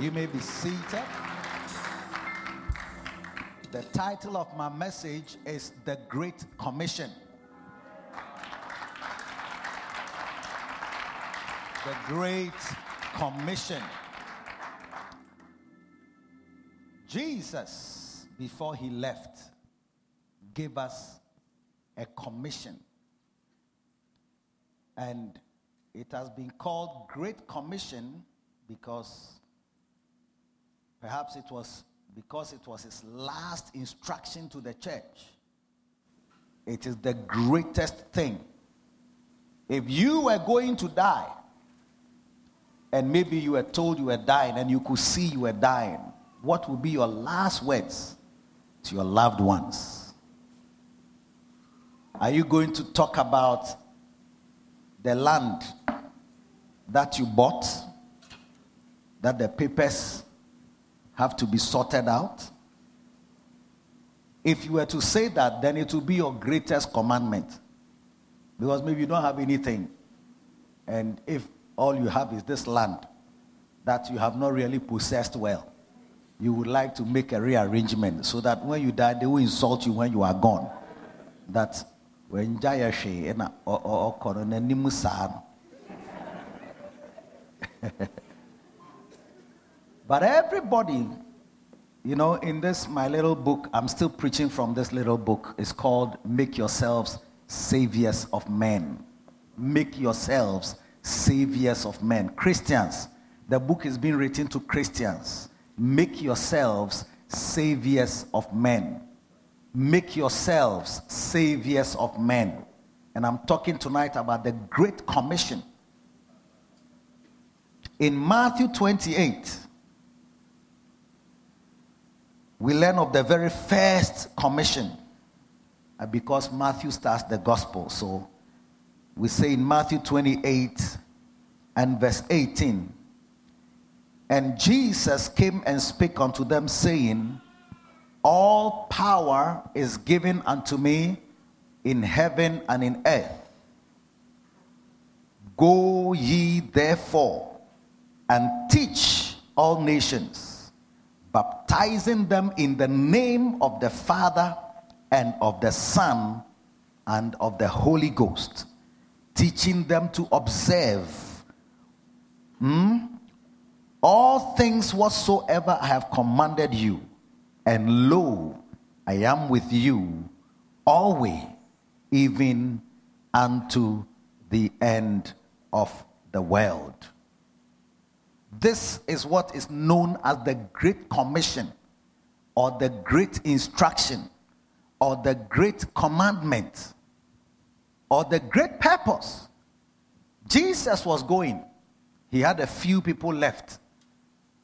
You may be seated. The title of my message is The Great Commission. The Great Commission. Jesus, before he left, gave us a commission. And it has been called Great Commission because perhaps it was because it was his last instruction to the church. It is the greatest thing. If you were going to die, and maybe you were told you were dying and you could see you were dying, what would be your last words to your loved ones? Are you going to talk about the land that you bought, that the papers have to be sorted out? If you were to say that, then it will be your greatest commandment. Because maybe you don't have anything. And if all you have is this land that you have not really possessed well, you would like to make a rearrangement so that when you die, they will insult you when you are gone. That when Jaya eh, or But everybody, you know, in this, my little book, I'm still preaching from this little book. It's called Make Yourselves Saviors of Men. Make yourselves saviors of men. Christians. The book is being written to Christians. Make yourselves saviors of men. Make yourselves saviors of men. And I'm talking tonight about the Great Commission. In Matthew 28, we learn of the very first commission uh, because Matthew starts the gospel. So we say in Matthew 28 and verse 18, and Jesus came and spake unto them, saying, All power is given unto me in heaven and in earth. Go ye therefore and teach all nations, baptizing them in the name of the Father and of the Son and of the Holy Ghost, teaching them to observe hmm, all things whatsoever I have commanded you. And lo, I am with you always, even unto the end of the world. This is what is known as the Great Commission or the Great Instruction or the Great Commandment or the Great Purpose. Jesus was going. He had a few people left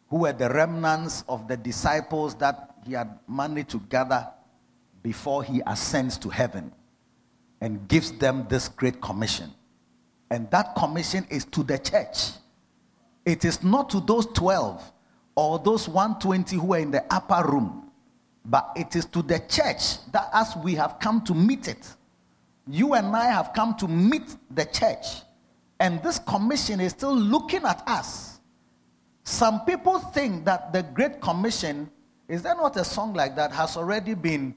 who were the remnants of the disciples that he had managed to gather before he ascends to heaven and gives them this great commission. And that commission is to the church. It is not to those 12 or those 120 who are in the upper room, but it is to the church that as we have come to meet it, you and I have come to meet the church. And this commission is still looking at us. Some people think that the Great Commission, is there not a song like that, has already been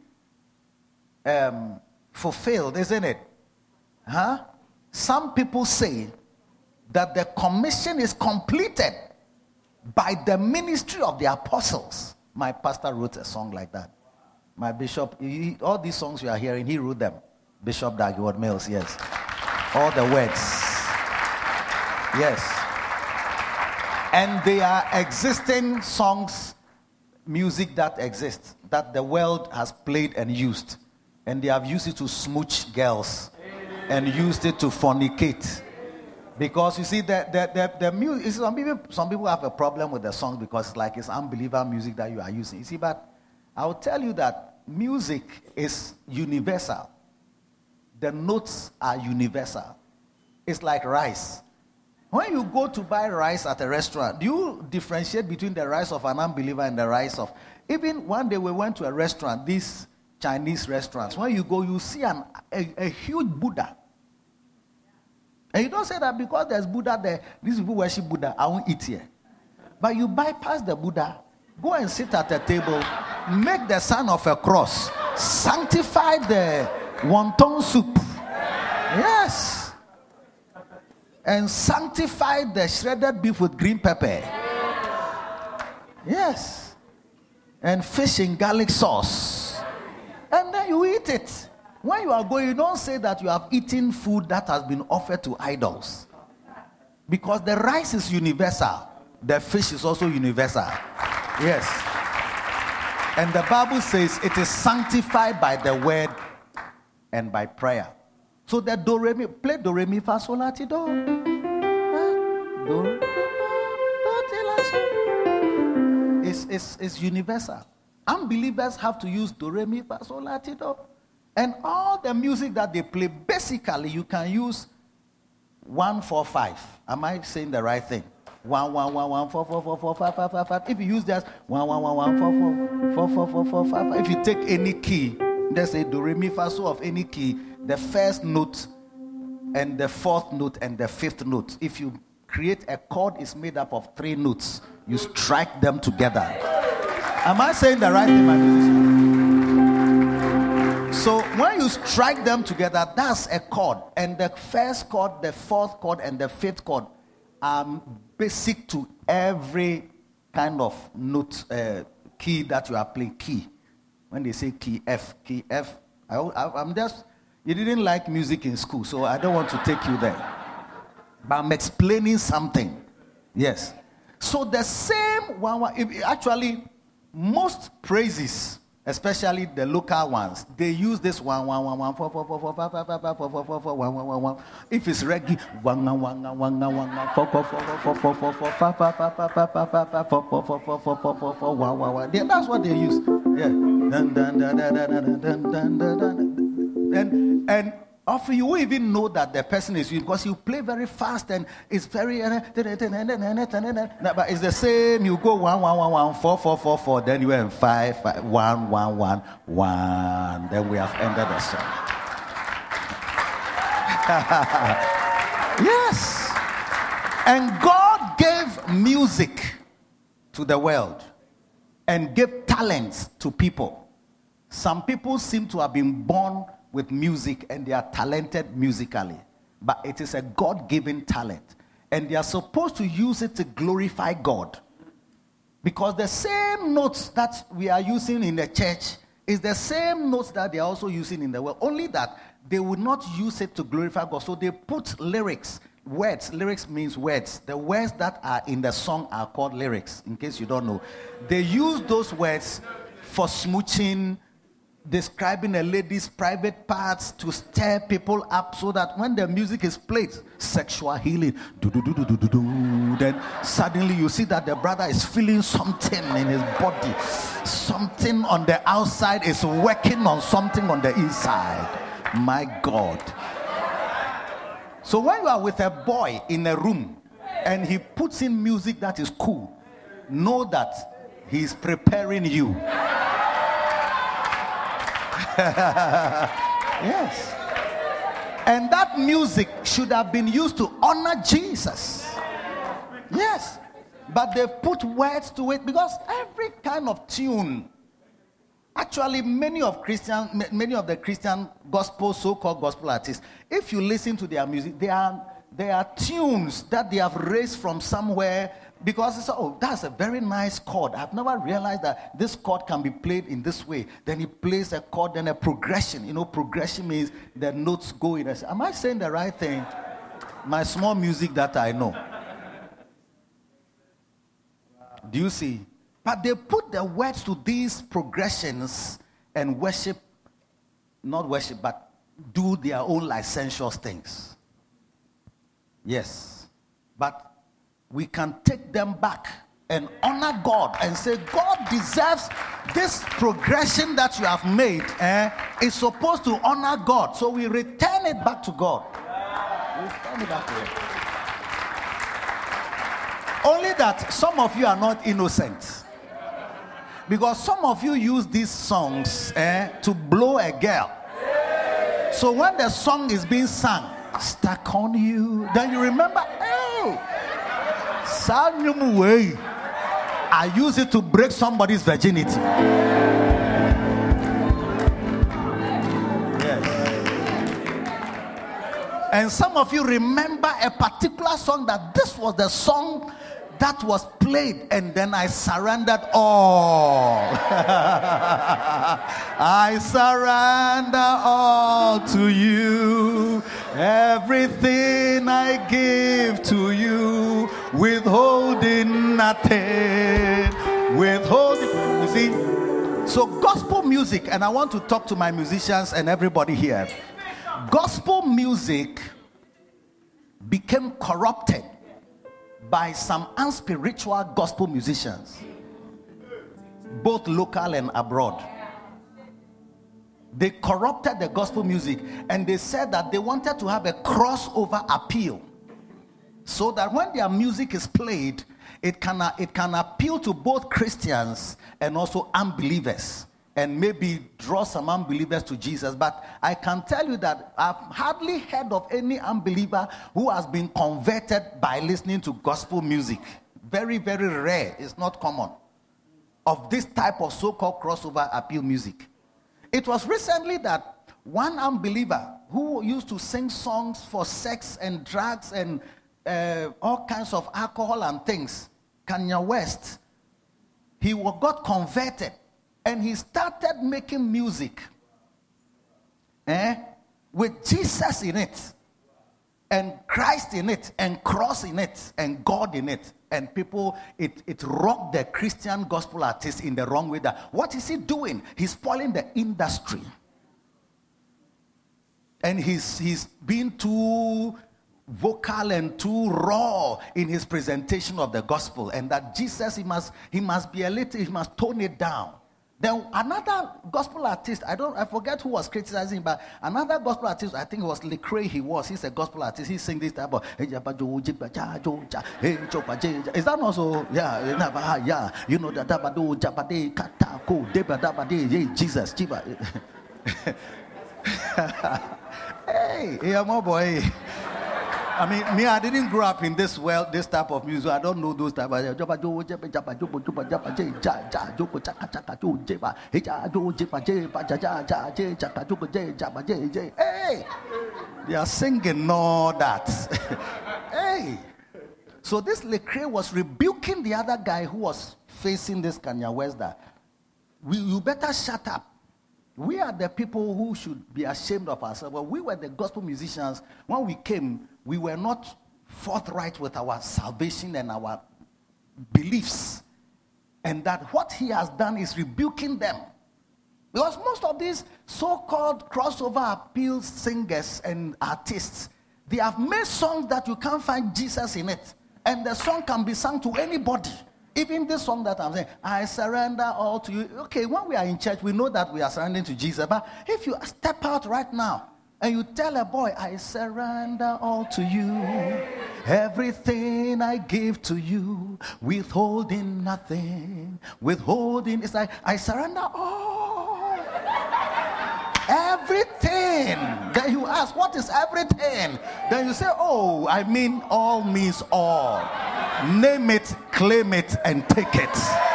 um, fulfilled, isn't it? Huh? Some people say that the commission is completed by the ministry of the apostles. My pastor wrote a song like that. My bishop, he, all these songs you are hearing, he wrote them. Bishop Dag Heward-Mills, yes. All the words. Yes. And they are existing songs, music that exists, that the world has played and used. And they have used it to smooch girls and used it to fornicate because you see, the, the, the, the music, some people, some people have a problem with the songs because it's like it's unbeliever music that you are using. You see, but I will tell you that music is universal. The notes are universal. It's like rice. When you go to buy rice at a restaurant, do you differentiate between the rice of an unbeliever and the rice of. Even one day we went to a restaurant, these Chinese restaurants. When you go, you see an, a, a huge Buddha and you don't say that because there's Buddha there, these people worship Buddha, I won't eat here. But you bypass the Buddha, go and sit at a table, make the sign of a cross, sanctify the wonton soup. Yes. And sanctify the shredded beef with green pepper. Yes. And fish in garlic sauce. And then you eat it. When you are going, don't say that you have eaten food that has been offered to idols. Because the rice is universal, the fish is also universal. Yes. And the Bible says it is sanctified by the word and by prayer. So the do re mi, play do re mi fa sol la ti do. Ah, do, it's, it's, it's universal. Unbelievers have to use do re mi fa sol la ti do. And all the music that they play, basically, you can use one, four, five. Am I saying the right thing? One, one, one, one, four, four, four, four, five, five, five, five. If you use one, one, one, one, four, four, four, four, four, four, five, five. If you take any key, let's say do re mi fa so of any key, the first note and the fourth note and the fifth note. If you create a chord, is made up of three notes. You strike them together. Am I saying the right thing, my so when you strike them together, that's a chord. And the first chord, the fourth chord, and the fifth chord are basic to every kind of note uh, key that you are playing. Key. When they say key F, key F, I, I, I'm just, you didn't like music in school, so I don't want to take you there. But I'm explaining something. Yes. So the same one, actually, most praises especially the local ones, they use this one, one, one, one, four, four, four, four, five, five, five, five, four, four, four, four, one, one, one, one. If it's reggae, one, one, one, one, one, one, four, four, four, four, four, four, four, five, five, five, five, five, five, five, five, four, four, four, four, four, four, four, four, one, one, one. That's what they use. Yeah. Dun, dun, dun, dun, dun, dun, dun, dun, dun. And and Often you won't even know that the person is you because you play very fast and it's very but it's the same. You go one one one one four four four four, then you end five, five one one one one. Then we have ended the song. yes. And God gave music to the world and gave talents to people. Some people seem to have been born with music and they are talented musically, but it is a God given talent. And they are supposed to use it to glorify God. Because the same notes that we are using in the church is the same notes that they are also using in the world. Only that they would not use it to glorify God. So they put lyrics, words. Lyrics means words. The words that are in the song are called lyrics, in case you don't know. They use those words for smooching, describing a lady's private parts to stir people up so that when the music is played, sexual healing, then suddenly you see that the brother is feeling something in his body. Something on the outside is working on something on the inside. My God. So when you are with a boy in a room and he puts in music that is cool, know that he is preparing you yes. And that music should have been used to honor Jesus. Yes. But they've put words to it because every kind of tune, actually, many of Christian, many of the Christian gospel, so-called gospel artists, if you listen to their music, they are they are tunes that they have raised from somewhere because he said, oh that's a very nice chord. I've never realized that this chord can be played in this way. Then he plays a chord then a progression. You know progression means the notes go in. I said, am i saying the right thing? My small music that i know. Do you see? But they put the words to these progressions and worship not worship but do their own licentious things. Yes. But we can take them back and honor God and say, God deserves this progression that you have made. Eh, is supposed to honor God. So we return it back to God. return it back to Him. Only that some of you are not innocent. Because some of you use these songs eh, to blow a girl. So when the song is being sung, stuck on you, then you remember, oh, nnwom wei I use it to break somebody's virginity. Yes. And some of you remember a particular song that this was the song that was played, and then I surrendered all. I surrender all to you. Everything I give to you, withholding nothing. Withholding. You see? So, gospel music, and I want to talk to my musicians and everybody here. Gospel music became corrupted by some unspiritual gospel musicians, both local and abroad. They corrupted the gospel music and they said that they wanted to have a crossover appeal so that when their music is played, it can, it can appeal to both Christians and also unbelievers and maybe draw some unbelievers to Jesus. But I can tell you that I've hardly heard of any unbeliever who has been converted by listening to gospel music. Very, very rare. It's not common. Of this type of so called crossover appeal music. It was recently that one unbeliever who used to sing songs for sex and drugs and uh, all kinds of alcohol and things, Kanye West, he got converted and he started making music eh, with Jesus in it, and Christ in it, and cross in it, and God in it. And people, it, it rocked the Christian gospel artist in the wrong way. That what is he doing? He's spoiling the industry. And he's, he's being too vocal and too raw in his presentation of the gospel. And that Jesus, he must, he must be a little, he must tone it down. Then another gospel artist, I don't, I forget who was criticizing, but another gospel artist, I think it was Lecrae. He was. He's a gospel artist. He sing this type of. Is that also? Yeah, yeah. You know that ah, Jesus. Hey, yeah, my boy. I mean, me, I didn't grow up in this world, this type of music. I don't know those type of. Hey, they are singing all that. hey, so this Lecrae was rebuking the other guy who was facing this Kanye West. That we, you better shut up. We are the people who should be ashamed of ourselves. Well, we were the gospel musicians. When we came, we were not forthright with our salvation and our beliefs. And that what he has done is rebuking them. Because most of these so called crossover appeal singers and artists, they have made songs that you can't find Jesus in it. And the song can be sung to anybody. Even this song that I'm saying, I surrender all to you. Okay, when we are in church, we know that we are surrendering to Jesus. But if you step out right now and you tell a boy, I surrender all to you, everything I give to you, withholding nothing, withholding, it's like, I surrender all. everything. Then you ask, What is everything? Then you say, Oh, I mean, all means all. Name it, claim it, and take it.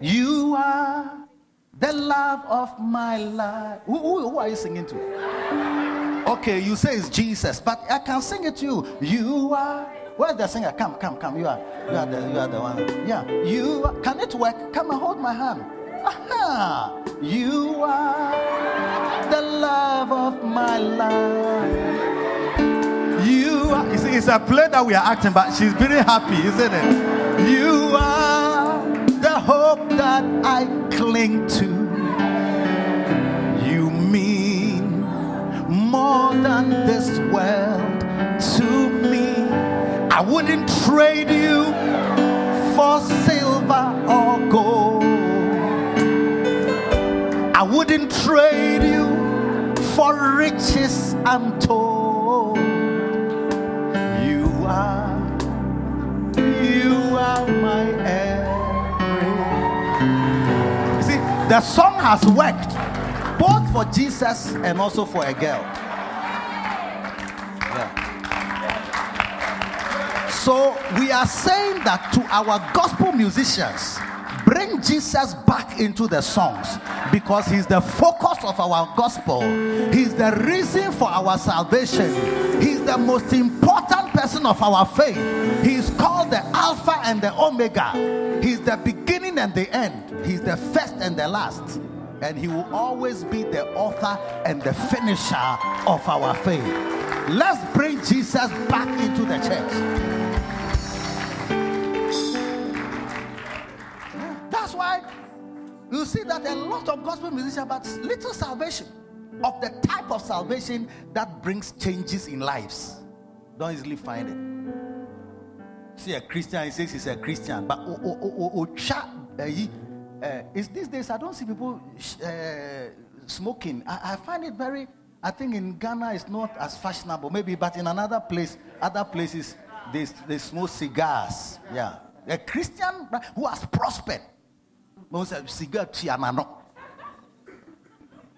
You are the love of my life. Who, who, who, are you singing to? Okay, you say it's Jesus, but I can sing it to you. You are. Where's the singer? Come, come, come. You are, you are the, you are the one. Yeah, you. Are, can it work? Come and hold my hand. Aha! You are the love of my life. You are. See, it's a play that we are acting, but she's very happy, isn't it? You hope that I cling to. You mean more than this world to me. I wouldn't trade you for silver or gold. I wouldn't trade you for riches untold. You are, you are my the song has worked. both for Jesus and also for a girl. Yeah. So we are saying that to our gospel musicians, bring Jesus back into the songs because he's the focus of our gospel. He's the reason for our salvation. He's the most important person of our faith. He's called the Alpha and the Omega. He's the beginning and the end. He's the first and the last. And he will always be the author and the finisher of our faith. Let's bring Jesus back into the church. That's why you see that a lot of gospel musicians, but little salvation of the type of salvation that brings changes in lives. Don't easily find it. See a Christian, he says he's a Christian, but oh, uh, is these days I don't see people uh, smoking. I, I, find it very. I think in Ghana it's not as fashionable, maybe, but in another place, other places they, they smoke cigars. Yeah, a Christian who has prospered mo sɛ siga tua n'ano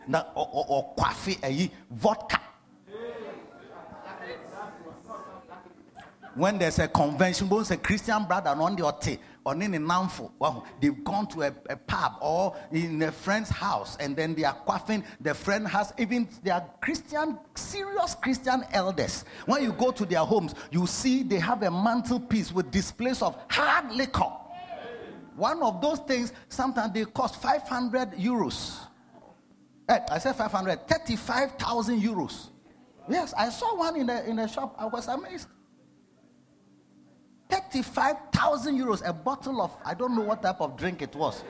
na ɔkwafe ɛyi vodka when there's a convention both a christian brother on the ɔte ɔne ne namfo well, they've gone to a, a, pub or in a friend's house and then they are quaffing the friend has even they are christian serious christian elders when you go to their homes you see they have a mantelpiece with displays of hard liquor one of those things, sometimes they cost 500 euros. Hey, eh, I said 500, 35,000 euros. Yes, I saw one in the, in the shop. I was amazed. 35,000 euros, a bottle of, I don't know what type of drink it was.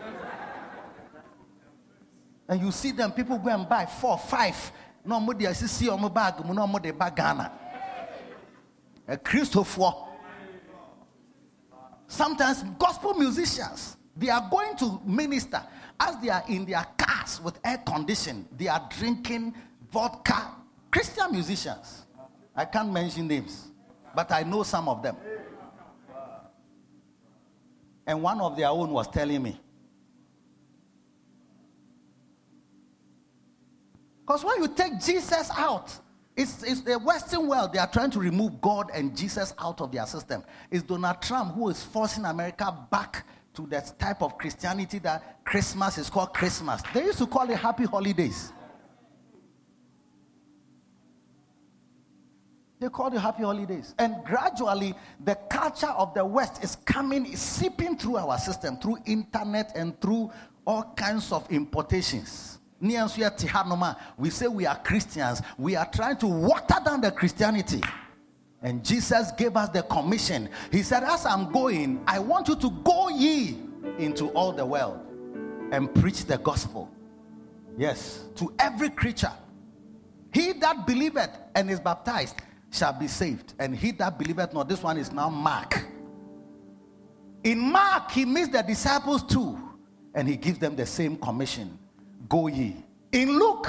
and you see them, people go and buy four, five. No more, I see on bag, no bag Ghana. A Christopher Sometimes gospel musicians, they are going to minister as they are in their cars with air condition. They are drinking vodka. Christian musicians. I can't mention names, but I know some of them. And one of their own was telling me. Because when you take Jesus out, it's, it's the Western world, they are trying to remove God and Jesus out of their system. It's Donald Trump who is forcing America back to that type of Christianity that Christmas is called Christmas. They used to call it happy holidays. They call it happy holidays. And gradually, the culture of the West is coming, is seeping through our system, through internet and through all kinds of importations we say we are Christians. We are trying to water down the Christianity. And Jesus gave us the commission. He said, As I'm going, I want you to go ye into all the world and preach the gospel. Yes, to every creature. He that believeth and is baptized shall be saved. And he that believeth not, this one is now Mark. In Mark, he meets the disciples too, and he gives them the same commission Go ye. In Luke,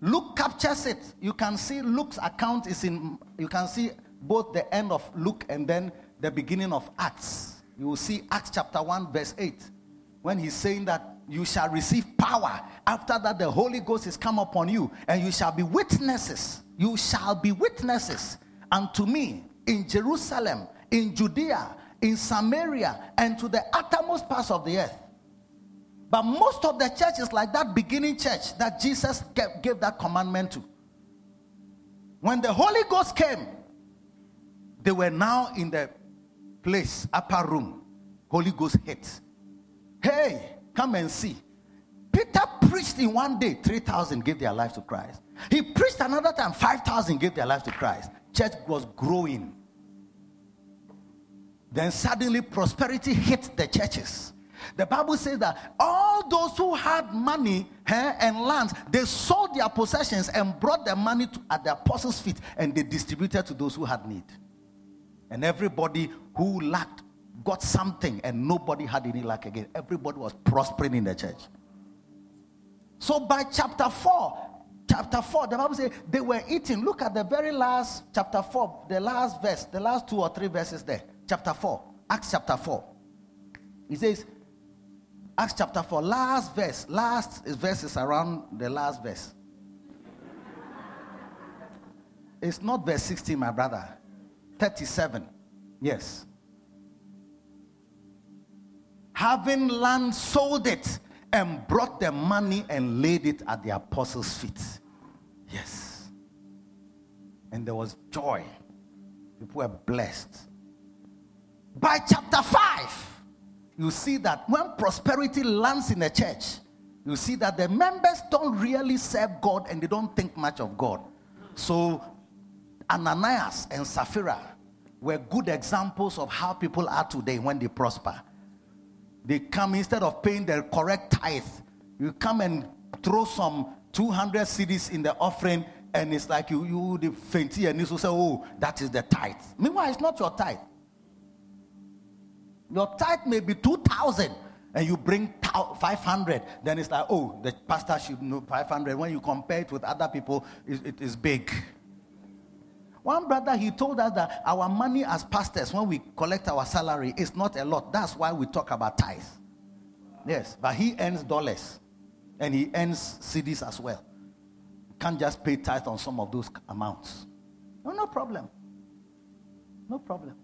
Luke captures it. You can see Luke's account is in, you can see both the end of Luke and then the beginning of Acts. You will see Acts chapter 1, verse 8, when he's saying that you shall receive power. After that, the Holy Ghost is come upon you, and you shall be witnesses. You shall be witnesses unto me in Jerusalem, in Judea, in Samaria, and to the uttermost parts of the earth. But most of the churches, like that beginning church that Jesus gave that commandment to, when the Holy Ghost came, they were now in the place, upper room. Holy Ghost hit. Hey, come and see. Peter preached in one day, 3,000 gave their life to Christ. He preached another time, 5,000 gave their life to Christ. Church was growing. Then suddenly prosperity hit the churches. The Bible says that all those who had money eh, and lands, they sold their possessions and brought their money to, at the apostles' feet and they distributed to those who had need. And everybody who lacked got something and nobody had any lack again. Everybody was prospering in the church. So by chapter 4, chapter 4, the Bible says they were eating. Look at the very last chapter 4, the last verse, the last two or three verses there. Chapter 4, Acts chapter 4. He says, Acts chapter 4, last verse. Last verse is around the last verse. It's not verse 16, my brother. 37. Yes. Having land, sold it and brought the money and laid it at the apostles' feet. Yes. And there was joy. People were blessed. By chapter 5, you see that when prosperity lands in a church, you see that the members don't really serve God and they don't think much of God. So Ananias and Sapphira were good examples of how people are today when they prosper. They come instead of paying the correct tithe, you come and throw some 200 cedis in the offering, and it's like you, you the fainty and you say, Oh, that is the tithe. Meanwhile, it's not your tithe. Your tithe may be 2,000 and you bring 500, then it's like, oh, the pastor should know 500. When you compare it with other people, it, it is big. One brother, he told us that our money as pastors, when we collect our salary, is not a lot. That's why we talk about tithes. Yes, but he earns dollars and he earns cedis as well. Can't just pay tithe on some of those amounts. No, no problem. No problem.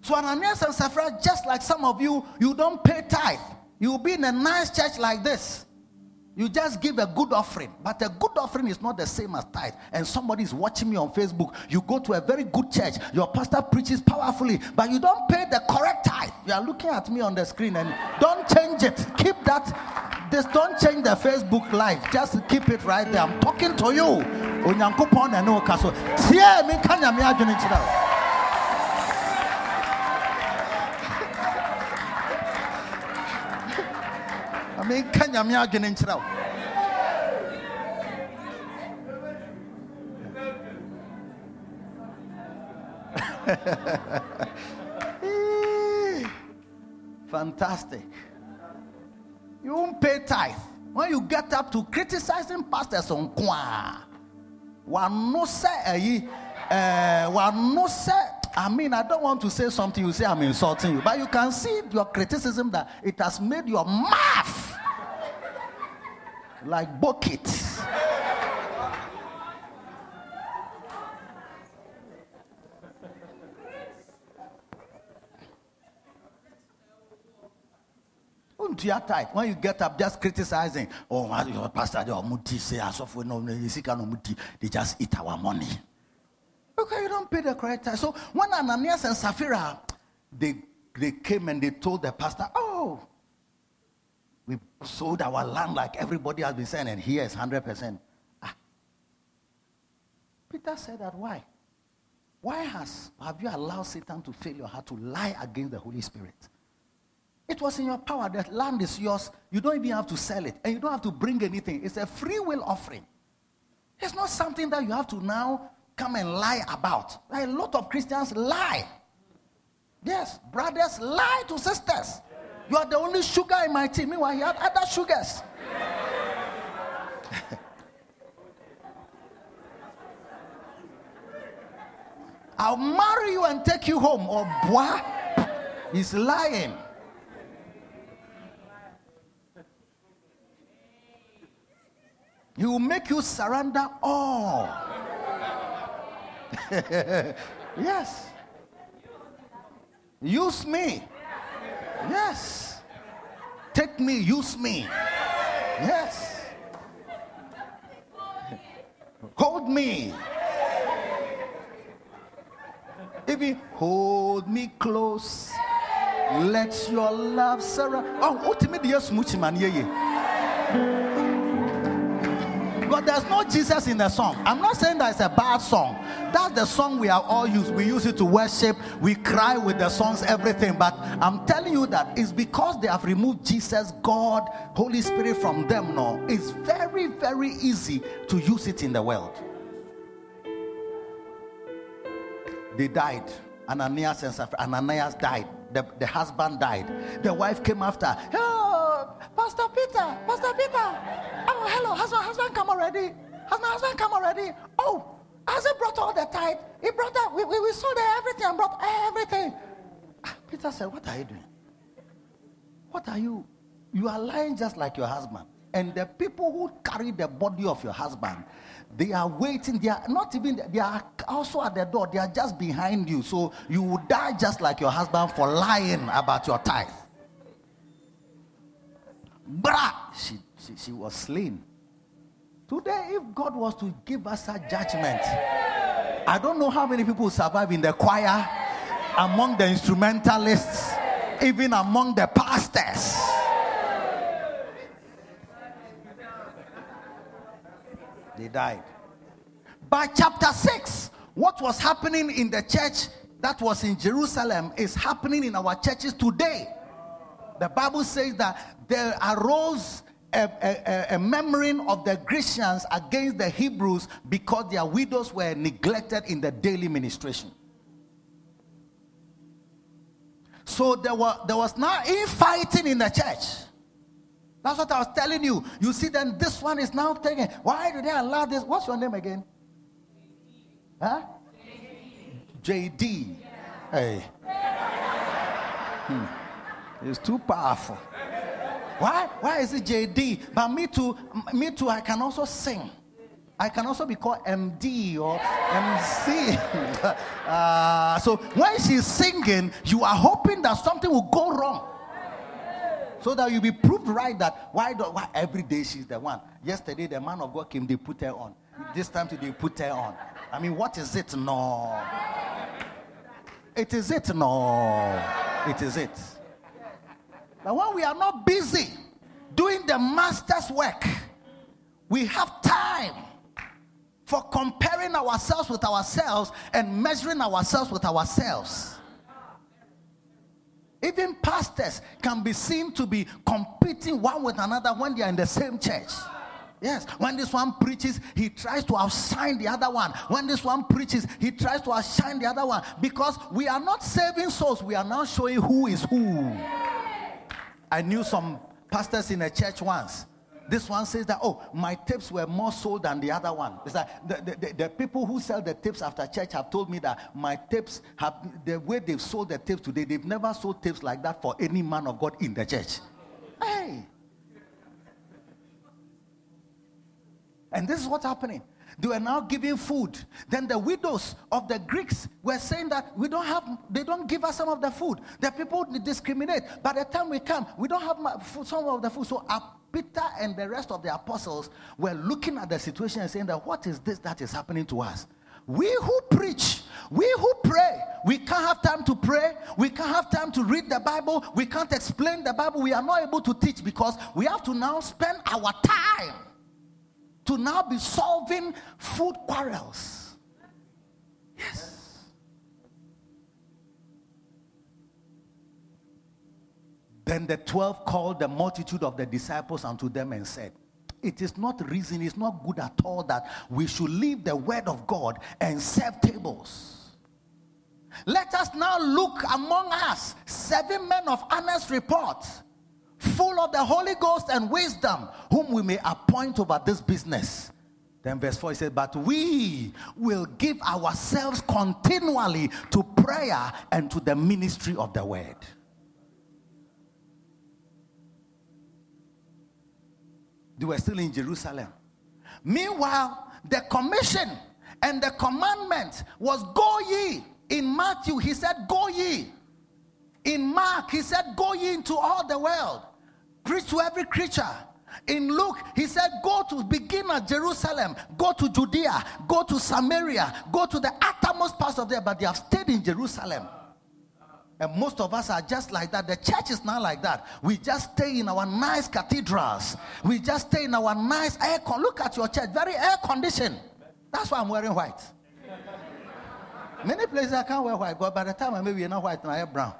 So Ananias and Sapphira, just like some of you, you don't pay tithe. You'll be in a nice church like this. You just give a good offering, but a good offering is not the same as tithe. And somebody is watching me on Facebook. You go to a very good church, your pastor preaches powerfully, but you don't pay the correct tithe. You are looking at me on the screen and don't change it. Keep that. This don't change the Facebook live. Just keep it right there. I'm talking to you. Menka nyame adwene nkyerɛ wo Fantastic. You won't pay tithe. When you get up to criticizing pastors on kwa, one no say, uh, one no say, I mean, I don't want to say something you say I'm insulting you, but you can see your criticism that it has made your mouth like buckets. When you get up just criticizing, oh, your pastor, your muti say, as of no, they just eat our money. Okay, you don't pay the correct. So when Ananias and Sapphira, they, they came and they told the pastor, oh, sold our land like everybody has been saying, and here is 100%. Ah. Peter said that, why? Why has, have you allowed Satan to fail your heart to lie against the Holy Spirit? It was in your power. That land is yours. You don't even have to sell it. And you don't have to bring anything. It's a free will offering. It's not something that you have to now come and lie about. A lot of Christians lie. Yes, brothers lie to sisters. You are the only sugar in my tea. Meanwhile, you have other sugars. I'll marry you and take you home. Or oh, boy, he's lying. He will make you surrender all. yes. Use me. Yes. Take me, use me. Yes. Hold me. If you hold me close, let your love surround. Oh, ultimately, yes, much man, yeah, yeah. But there's no Jesus in the song. I'm not saying that it's a bad song. That's the song we are all used. We use it to worship. We cry with the songs, everything. But I'm telling you that it's because they have removed Jesus, God, Holy Spirit from them. No, it's very, very easy to use it in the world. They died. Ananias and Sapphira. Ananias died. The, the husband died. The wife came after. Oh, Pastor Peter, Pastor Peter. Oh, hello, husband, husband, come already. Husband, husband, come already. Oh, has he brought all the tithe? He brought that. We, we, we sold everything and brought everything. Ah, Peter said, What are you doing? What are you? You are lying just like your husband. And the people who carry the body of your husband, they are waiting. They are not even, they are also at the door. They are just behind you. So you will die just like your husband for lying about your tithe. Bruh, she, she, she was slain. Today, if God was to give us a judgment, I don't know how many people survive in the choir, among the instrumentalists, even among the pastors. They died. By chapter 6, what was happening in the church that was in Jerusalem is happening in our churches today. The Bible says that there arose a, a, a, murmuring of the Grecians against the Hebrews because their widows were neglected in the daily ministration. So there, were, there was now infighting in the church. That's what I was telling you. You see, then this one is now taking. Why do they allow this? What's your name again? Huh? JD. JD. Hey. Hmm. It's too powerful. Why? Why is it JD? But me too, me too, I can also sing. I can also be called MD or MC. uh, so when she's singing, you are hoping that something will go wrong. So that you'll be proved right that why, do, why every day she's the one. Yesterday, the man of God came, they put her on. This time, they put her on. I mean, what is it? No. It is it? No. It is it. But when we are not busy doing the master's work, we have time for comparing ourselves with ourselves and measuring ourselves with ourselves. Even pastors can be seen to be competing one with another when they are in the same church. Yes, when this one preaches, he tries to outshine the other one. When this one preaches, he tries to outshine the other one because we are not saving souls, we are now showing who is who. I knew some pastors in a church once. This one says that, oh, my tapes were more sold than the other one. It's like the, the, the, people who sell the tapes after church have told me that my tapes have, the way they've sold the tapes today, they've never sold tapes like that for any man of God in the church. Hey. And this is what's happening. They were now giving food. Then the widows of the Greeks were saying that we don't have, they don't give us some of the food. The people discriminate. By the time we come, we don't have some of the food. So uh, Peter and the rest of the apostles were looking at the situation and saying that what is this that is happening to us? We who preach, we who pray, we can't have time to pray. We can't have time to read the Bible. We can't explain the Bible. We are not able to teach because we have to now spend our time to now be solving food quarrels. Yes. Then the 12 called the multitude of the disciples unto them and said, It is not reason, it's not good at all that we should leave the word of God and serve tables. Let us now look among us seven men of honest report full of the Holy Ghost and wisdom, whom we may appoint over this business. Then verse 4 he says, But we will give ourselves continually to prayer and to the ministry of the word. They were still in Jerusalem. Meanwhile, the commission and the commandment was go ye. In Matthew, he said, Go ye. In Mark, he said, Go ye into all the world preach to every creature. In Luke, he said, Go to begin at Jerusalem, go to Judea, go to Samaria, go to the uttermost parts of there, but they have stayed in Jerusalem. And most of us are just like that. The church is not like that. We just stay in our nice cathedrals. We just stay in our nice air con. Look at your church, very air conditioned. That's why I'm wearing white. Many places I can't wear white, but by the time I maybe you're not white, I am brown.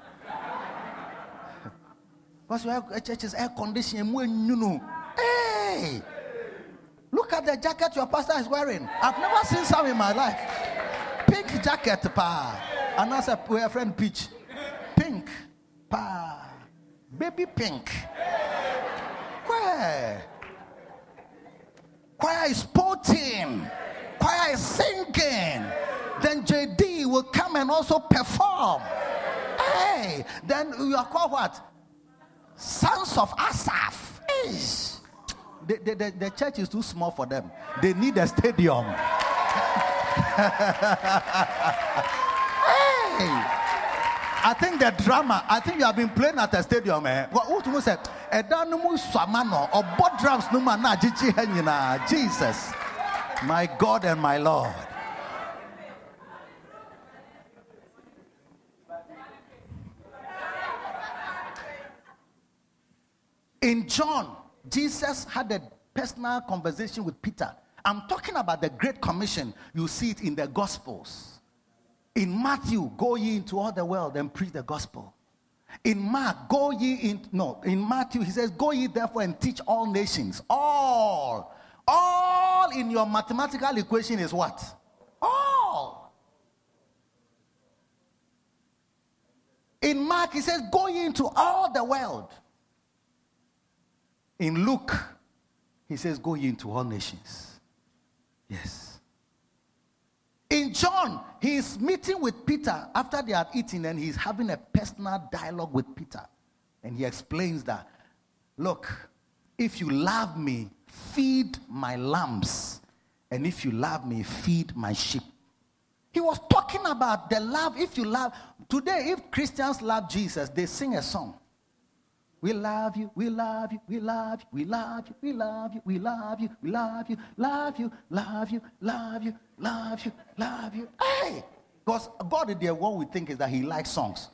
Because your church is air conditioned. Hey! Look at the jacket your pastor is wearing. I've never seen some in my life. Pink jacket, pa. And that's a friend Peach. Pink, pa. Baby pink. Where? Choir is sporting. Choir is singing. Then JD will come and also perform. Hey, then you are called what? Son sons of Asaph. The, the, the, the church is too small for them. They need a stadium. hey. I think the drama, I think you have been playing at a stadium. Eh? What you say? ɛda no mu suama no drums no ma na agyegye ha nyinaa jesus my god and my lord in john jesus had a personal conversation with peter i'm talking about the great commission you see it in the gospels in matthew go ye into all the world and preach the gospel in Mark, go ye in, no, in Matthew, he says, Go ye therefore and teach all nations. All. All in your mathematical equation is what? All. In Mark, he says, Go ye into all the world. In Luke, he says, Go ye into all nations. Yes. In John, he is meeting with Peter after they have eaten and he's having a personal dialogue with Peter. And he explains that, look, if you love me, feed my lambs. And if you love me, feed my sheep. He was talking about the love. If you love, today, if Christians love Jesus, they sing a song. We love you, we love you, we love you, we love you, we love you, we love you, we love you, love you, love you, love you, love you, love you. Hey! Because God, the what we think is that He likes songs.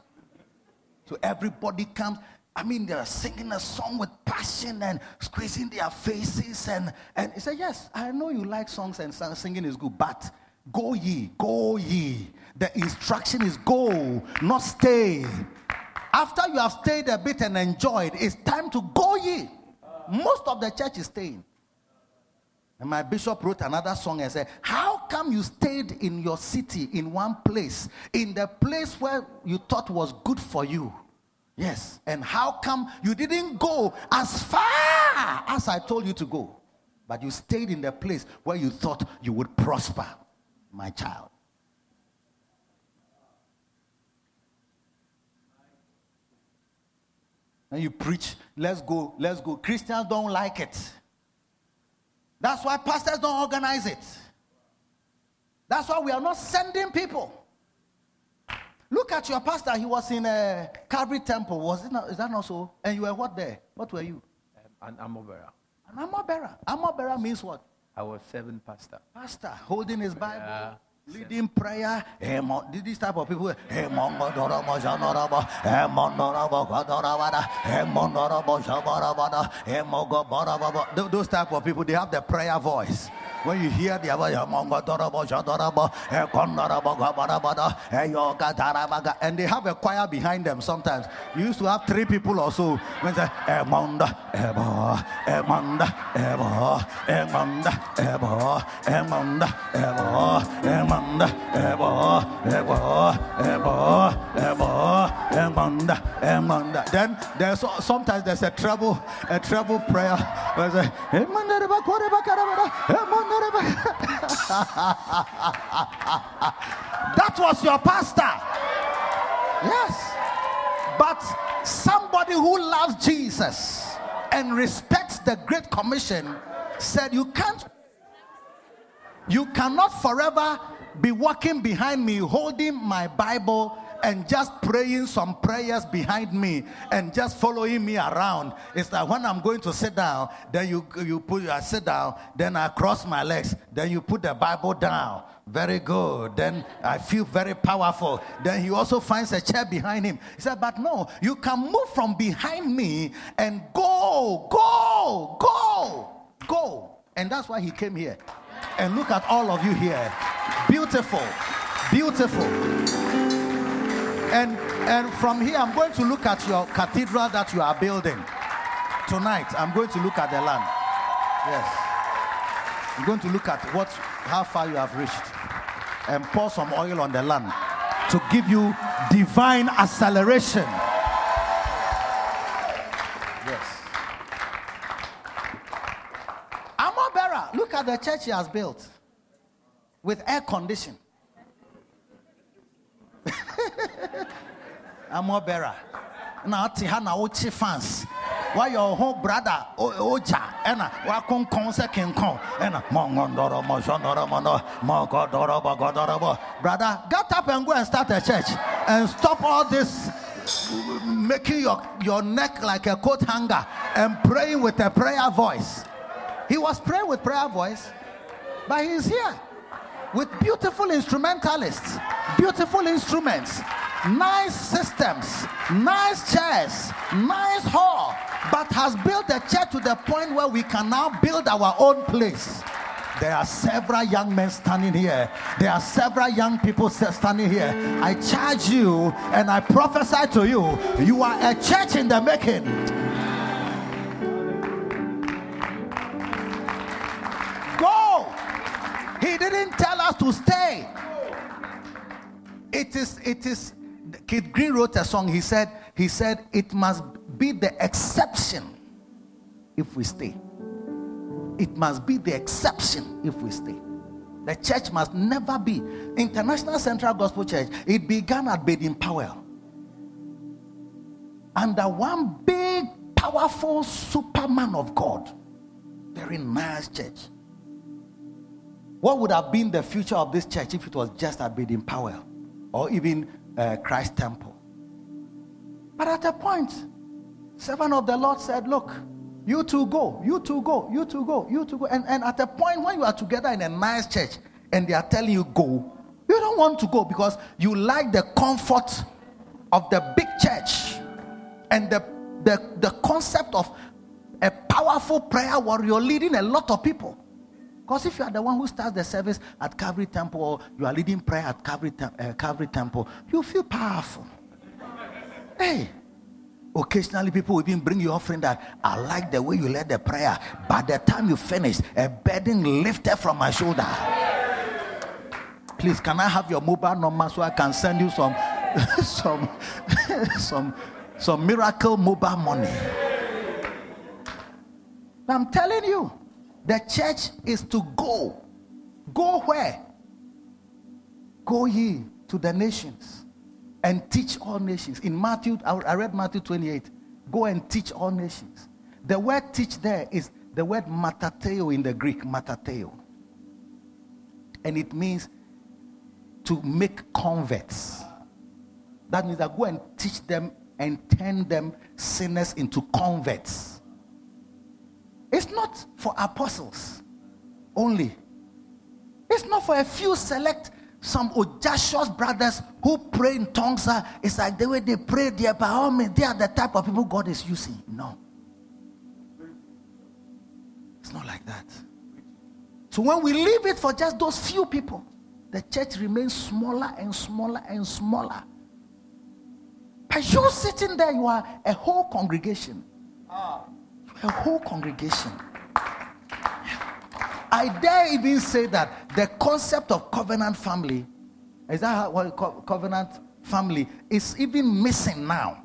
So everybody comes. I mean, they're singing a song with passion and squeezing their faces. And, and he said, Yes, I know you like songs and singing is good, but go ye, go ye. The instruction is go, not stay. After you have stayed a bit and enjoyed, it's time to go ye. Most of the church is staying. And my bishop wrote another song and said, How come you stayed in your city in one place, in the place where you thought was good for you? Yes. And how come you didn't go as far as I told you to go, but you stayed in the place where you thought you would prosper, my child? And you preach, let's go, let's go. Christians don't like it. That's why pastors don't organize it. That's why we are not sending people. Look at your pastor. He was in a Calvary Temple. Was it not, is that not so? And you were what there? What were you? Um, an armor bearer. An armor bearer. Armor bearer means what? I was seven pastor. Pastor holding his Bible. Yeah leading prayer. This type of people. Those type of people, they have the prayer voice. When you hear the other, and they have a choir behind them sometimes. You used to have three people or so when they Emonda, Ebo, Emonda, Ebo, Emonda, Ebo, Emonda, Ebo, Emonda, Ebo, Ebo, Ebo, Ebo, Emonda, Emonda. Then there's sometimes there's a treble, a treble prayer. Where they say, Emonda, Emonda, that was your pastor. Yes. But somebody who loves Jesus and respects the Great Commission said, You can't, you cannot forever be walking behind me holding my Bible and just praying some prayers behind me and just following me around. It's like when I'm going to sit down, then you you put I sit down, then I cross my legs, then you put the Bible down. Very good. Then I feel very powerful. Then he also finds a chair behind him. He said, But no, you can move from behind me and go, go, go, go. And that's why he came here. And look at all of you here. Beautiful, beautiful. And, and from here, I'm going to look at your cathedral that you are building. Tonight, I'm going to look at the land. Yes. I'm going to look at what, how far you have reached and pour some oil on the land to give you divine acceleration. Yes. Amobera, look at the church he has built with air condition. armor bearer. Na ɔte ha na wokye fans. Why your whole brother oja ena uh, wa kon kon se kin kon ena mongondoro uh, mo jondoro mo no mo godoro bo godoro bo. Brother get up and go and start a church and stop all this making your, your neck like a coat hanger and praying with a prayer voice. He was praying with prayer voice but he's here with beautiful instrumentalists beautiful instruments nice systems, nice chairs, nice hall, but has built the church to the point where we can now build our own place. There are several young men standing here. There are several young people standing here. I charge you and I prophesy to you you are a church in the making. Go! He didn't tell to stay. It is, it is Keith Green wrote a song. He said, he said, it must be the exception if we stay. It must be the exception if we stay. The church must never be. International Central Gospel Church, it began at Baden Powell. Under one big, powerful superman of God. Very nice church. What would have been the future of this church if it was just at Baden Powell? Or even uh, Christ temple. But at a point, servant of the Lord said, Look, you two go, you two go, you two go, you two go. And, and at a point when you are together in a nice church and they are telling you go, you don't want to go because you like the comfort of the big church and the, the, the concept of a powerful prayer warrior leading a lot of people. Because if you are the one who starts the service at Calvary Temple or you are leading prayer at Calvary, uh, Calvary Temple, you feel powerful. Hey, occasionally people will even bring you offering that I like the way you led the prayer. By the time you finish, a burden lifted from my shoulder. Please, can I have your mobile number so I can send you some some some some miracle mobile money? I'm telling you. The church is to go. Go where? Go ye to the nations and teach all nations. In Matthew, I read Matthew 28. Go and teach all nations. The word teach there is the word matateo in the Greek, matateo. And it means to make converts. That means that go and teach them and turn them sinners into converts. It's not for apostles only. It's not for a few select, some audacious brothers who pray in tongues. It's like the way they pray there, by all means, they are the type of people God is using. No. It's not like that. So when we leave it for just those few people, the church remains smaller and smaller and smaller. But you sitting there, you are a whole congregation. Ah a whole congregation. I dare even say that the concept of covenant family is that what co- covenant family is even missing now.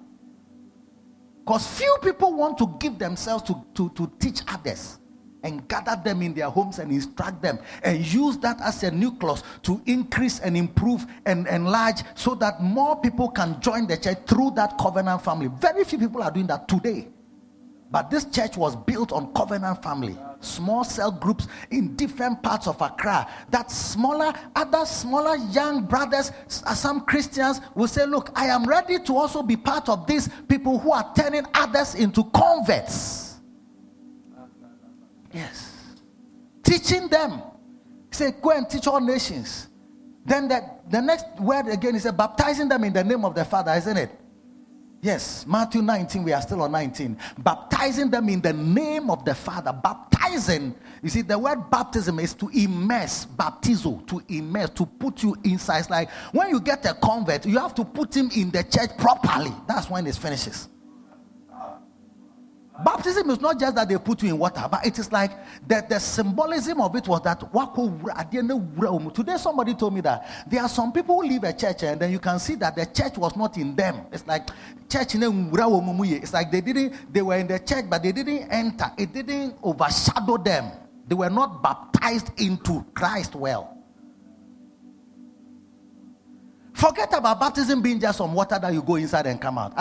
Because few people want to give themselves to, to, to teach others and gather them in their homes and instruct them and use that as a nucleus to increase and improve and enlarge so that more people can join the church through that covenant family. Very few people are doing that today. But this church was built on covenant family, small cell groups in different parts of Accra. That smaller, other smaller young brothers, uh, some Christians will say, Look, I am ready to also be part of these people who are turning others into converts. Yes. Teaching them. Say, Go and teach all nations. Then the, the next word again is baptizing them in the name of the Father, isn't it? Yes, Matthew 19, we are still on 19. Baptizing them in the name of the Father. Baptizing, you see, the word baptism is to immerse, baptizo, to immerse, to put you inside. It's like when you get a convert, you have to put him in the church properly. That's when it finishes. Baptism is not just that they put you in water, but it is like the, the symbolism of it was that today somebody told me that there are some people who leave a church eh, and then you can see that the church was not in them. It's like church it's like they didn't they were in the church but they didn't enter, it didn't overshadow them. They were not baptized into Christ well. Forget about baptism being just some water that you go inside and come out.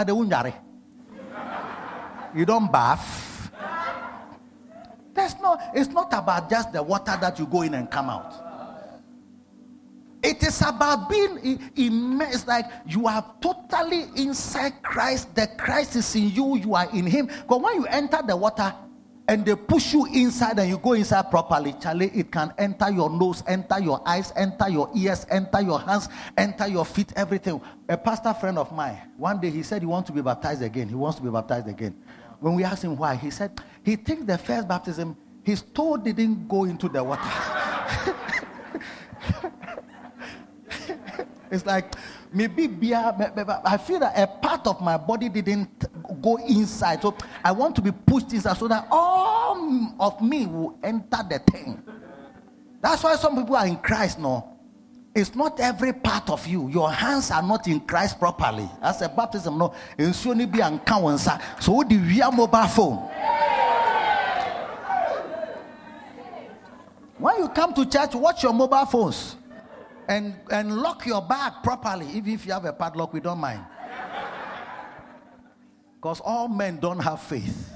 You don't bath. There's no, it's not about just the water that you go in and come out. It is about being immersed, like you are totally inside Christ. The Christ is in you, you are in Him. Because when you enter the water and they push you inside and you go inside properly, Charlie, it can enter your nose, enter your eyes, enter your ears, enter your hands, enter your feet, everything. A pastor friend of mine, one day he said he wants to be baptized again. He wants to be baptized again. When we asked him why, he said he thinks the first baptism, his toe didn't go into the water. It's like maybe beer, I feel that a part of my body didn't go inside. So I want to be pushed inside so that all of me will enter the thing. That's why some people are in Christ now. It's not every part of you. Your hands are not in Christ properly. As a baptism, no. It's only be and So the via mobile phone. When you come to church, watch your mobile phones and, and lock your bag properly. Even if you have a padlock, we don't mind. Because all men don't have faith.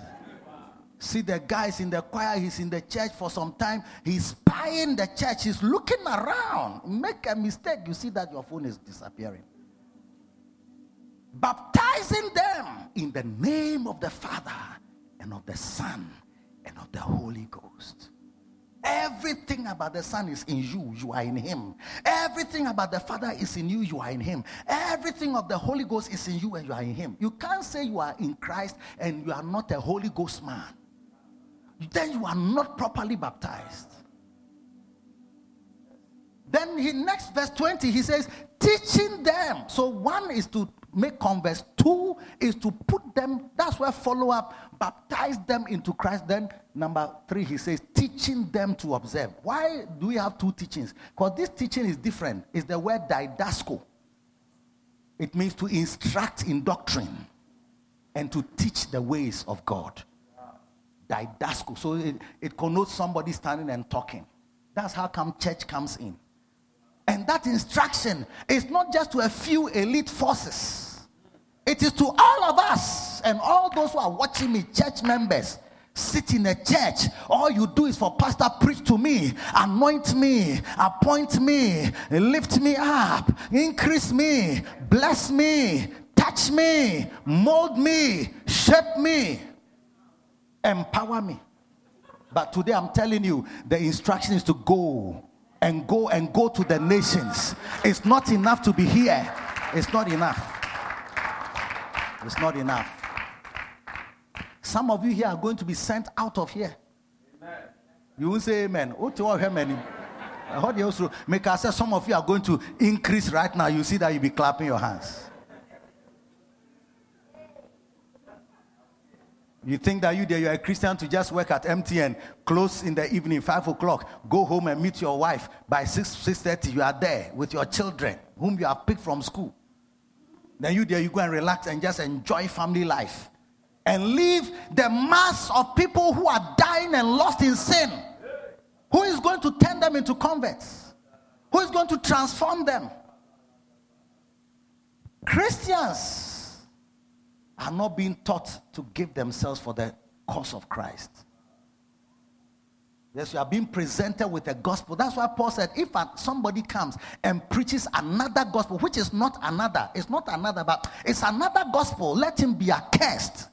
See the guys in the choir, he's in the church for some time, he's spying the church, he's looking around. Make a mistake, you see that your phone is disappearing. Baptizing them in the name of the Father and of the Son and of the Holy Ghost. Everything about the Son is in you, you are in Him. Everything about the Father is in you, you are in Him. Everything of the Holy Ghost is in you, and you are in Him. You can't say you are in Christ and you are not a Holy Ghost man. Then you are not properly baptized. Then he next verse 20 he says teaching them. So one is to make converts. Two is to put them, that's where follow up, baptize them into Christ. Then, number three, he says, teaching them to observe. Why do we have two teachings? Because this teaching is different. It's the word didasco. It means to instruct in doctrine and to teach the ways of God. Didasco. So it, it connotes somebody standing and talking. That's how come church comes in. And that instruction is not just to a few elite forces it is to all of us and all those who are watching me, church members. Sit in a church. All you do is for pastor preach to me, anoint me, appoint me, lift me up, increase me, bless me, touch me, mold me, shape me, empower me. But today I'm telling you, the instruction is to go and go and go to the nations. It's not enough to be here. It's not enough. It's not enough. Some of you here are going to be sent out of here. Amen. You will say amen. I heard you also make us say some of you are going to increase right now. You see that you'll be clapping your hands. You think that you there, you're a Christian to just work at MTN, close in the evening, five o'clock, go home and meet your wife by six six thirty. You are there with your children, whom you have picked from school. Then you there, you go and relax and just enjoy family life. And leave the mass of people who are dying and lost in sin. Who is going to turn them into converts? Who is going to transform them? Christians are not being taught to give themselves for the cause of Christ. Yes, you are being presented with a gospel. That's why Paul said, if somebody comes and preaches another gospel, which is not another, it's not another, but it's another gospel, let him be accursed.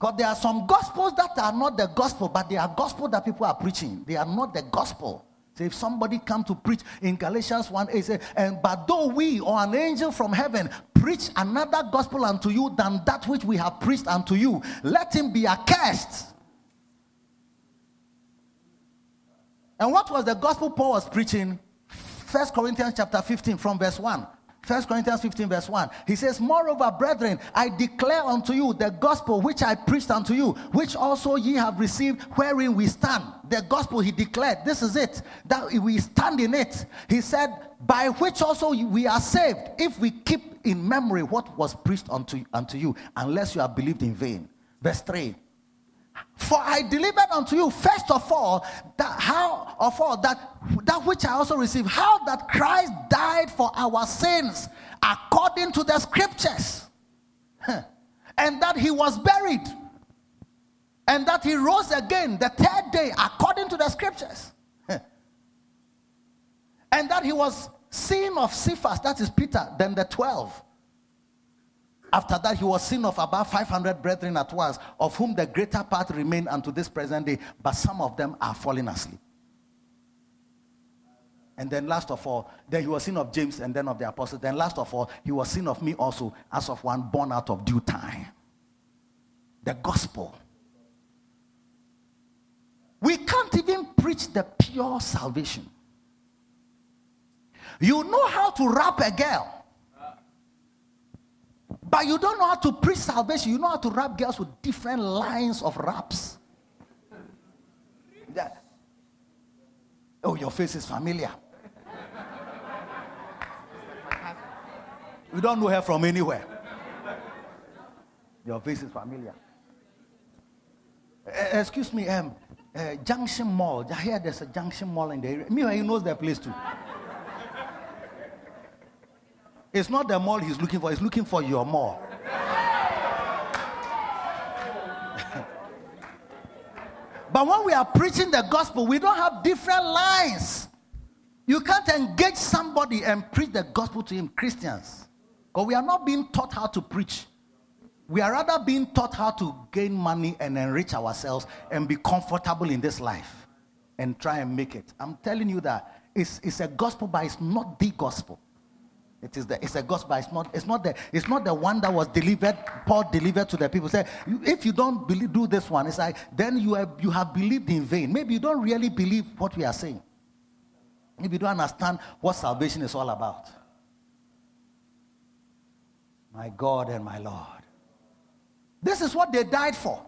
Because there are some gospels that are not the gospel, but they are gospel that people are preaching. They are not the gospel. So if somebody come to preach in Galatians 1 8, say, and but though we or an angel from heaven preach another gospel unto you than that which we have preached unto you, let him be accursed. And what was the gospel Paul was preaching? First Corinthians chapter 15 from verse 1. First Corinthians 15, verse 1. He says, Moreover, brethren, I declare unto you the gospel which I preached unto you, which also ye have received, wherein we stand. The gospel he declared, this is it, that we stand in it. He said, By which also we are saved, if we keep in memory what was preached unto, unto you, unless you have believed in vain. Verse 3. For I delivered unto you first of all that how of all that that which I also received, how that Christ died for our sins according to the scriptures. and that he was buried, and that he rose again the third day according to the scriptures, and that he was seen of Cephas, that is Peter, then the 12. After that, he was seen of about 500 brethren at once, of whom the greater part remain unto this present day, but some of them are falling asleep. And then last of all, then he was seen of James and then of the apostles. Then last of all, he was seen of me also as of one born out of due time. The gospel. We can't even preach the pure salvation. You know how to rap a girl. But you don't know how to preach salvation. You know how to rap girls with different lines of raps. Oh, your face is familiar. You don't know her from anywhere. Your face is familiar. Uh, excuse me, um, uh, Junction Mall. I hear there's a Junction Mall in the area. Me, he knows that place too. It's not the mall he's looking for, he's looking for your mall. but when we are preaching the gospel, we don't have different lines. You can't engage somebody and preach the gospel to him, Christians. Because we are not being taught how to preach. We are rather being taught how to gain money and enrich ourselves and be comfortable in this life and try and make it. I'm telling you that it's, it's a gospel, but it's not the gospel. It is the, it's a gospel. It's not, it's, not the, it's not the one that was delivered, Paul delivered to the people. Say, if you don't believe, do this one, it's like, then you have, you have believed in vain. Maybe you don't really believe what we are saying. Maybe you don't understand what salvation is all about my God and my Lord. This is what they died for.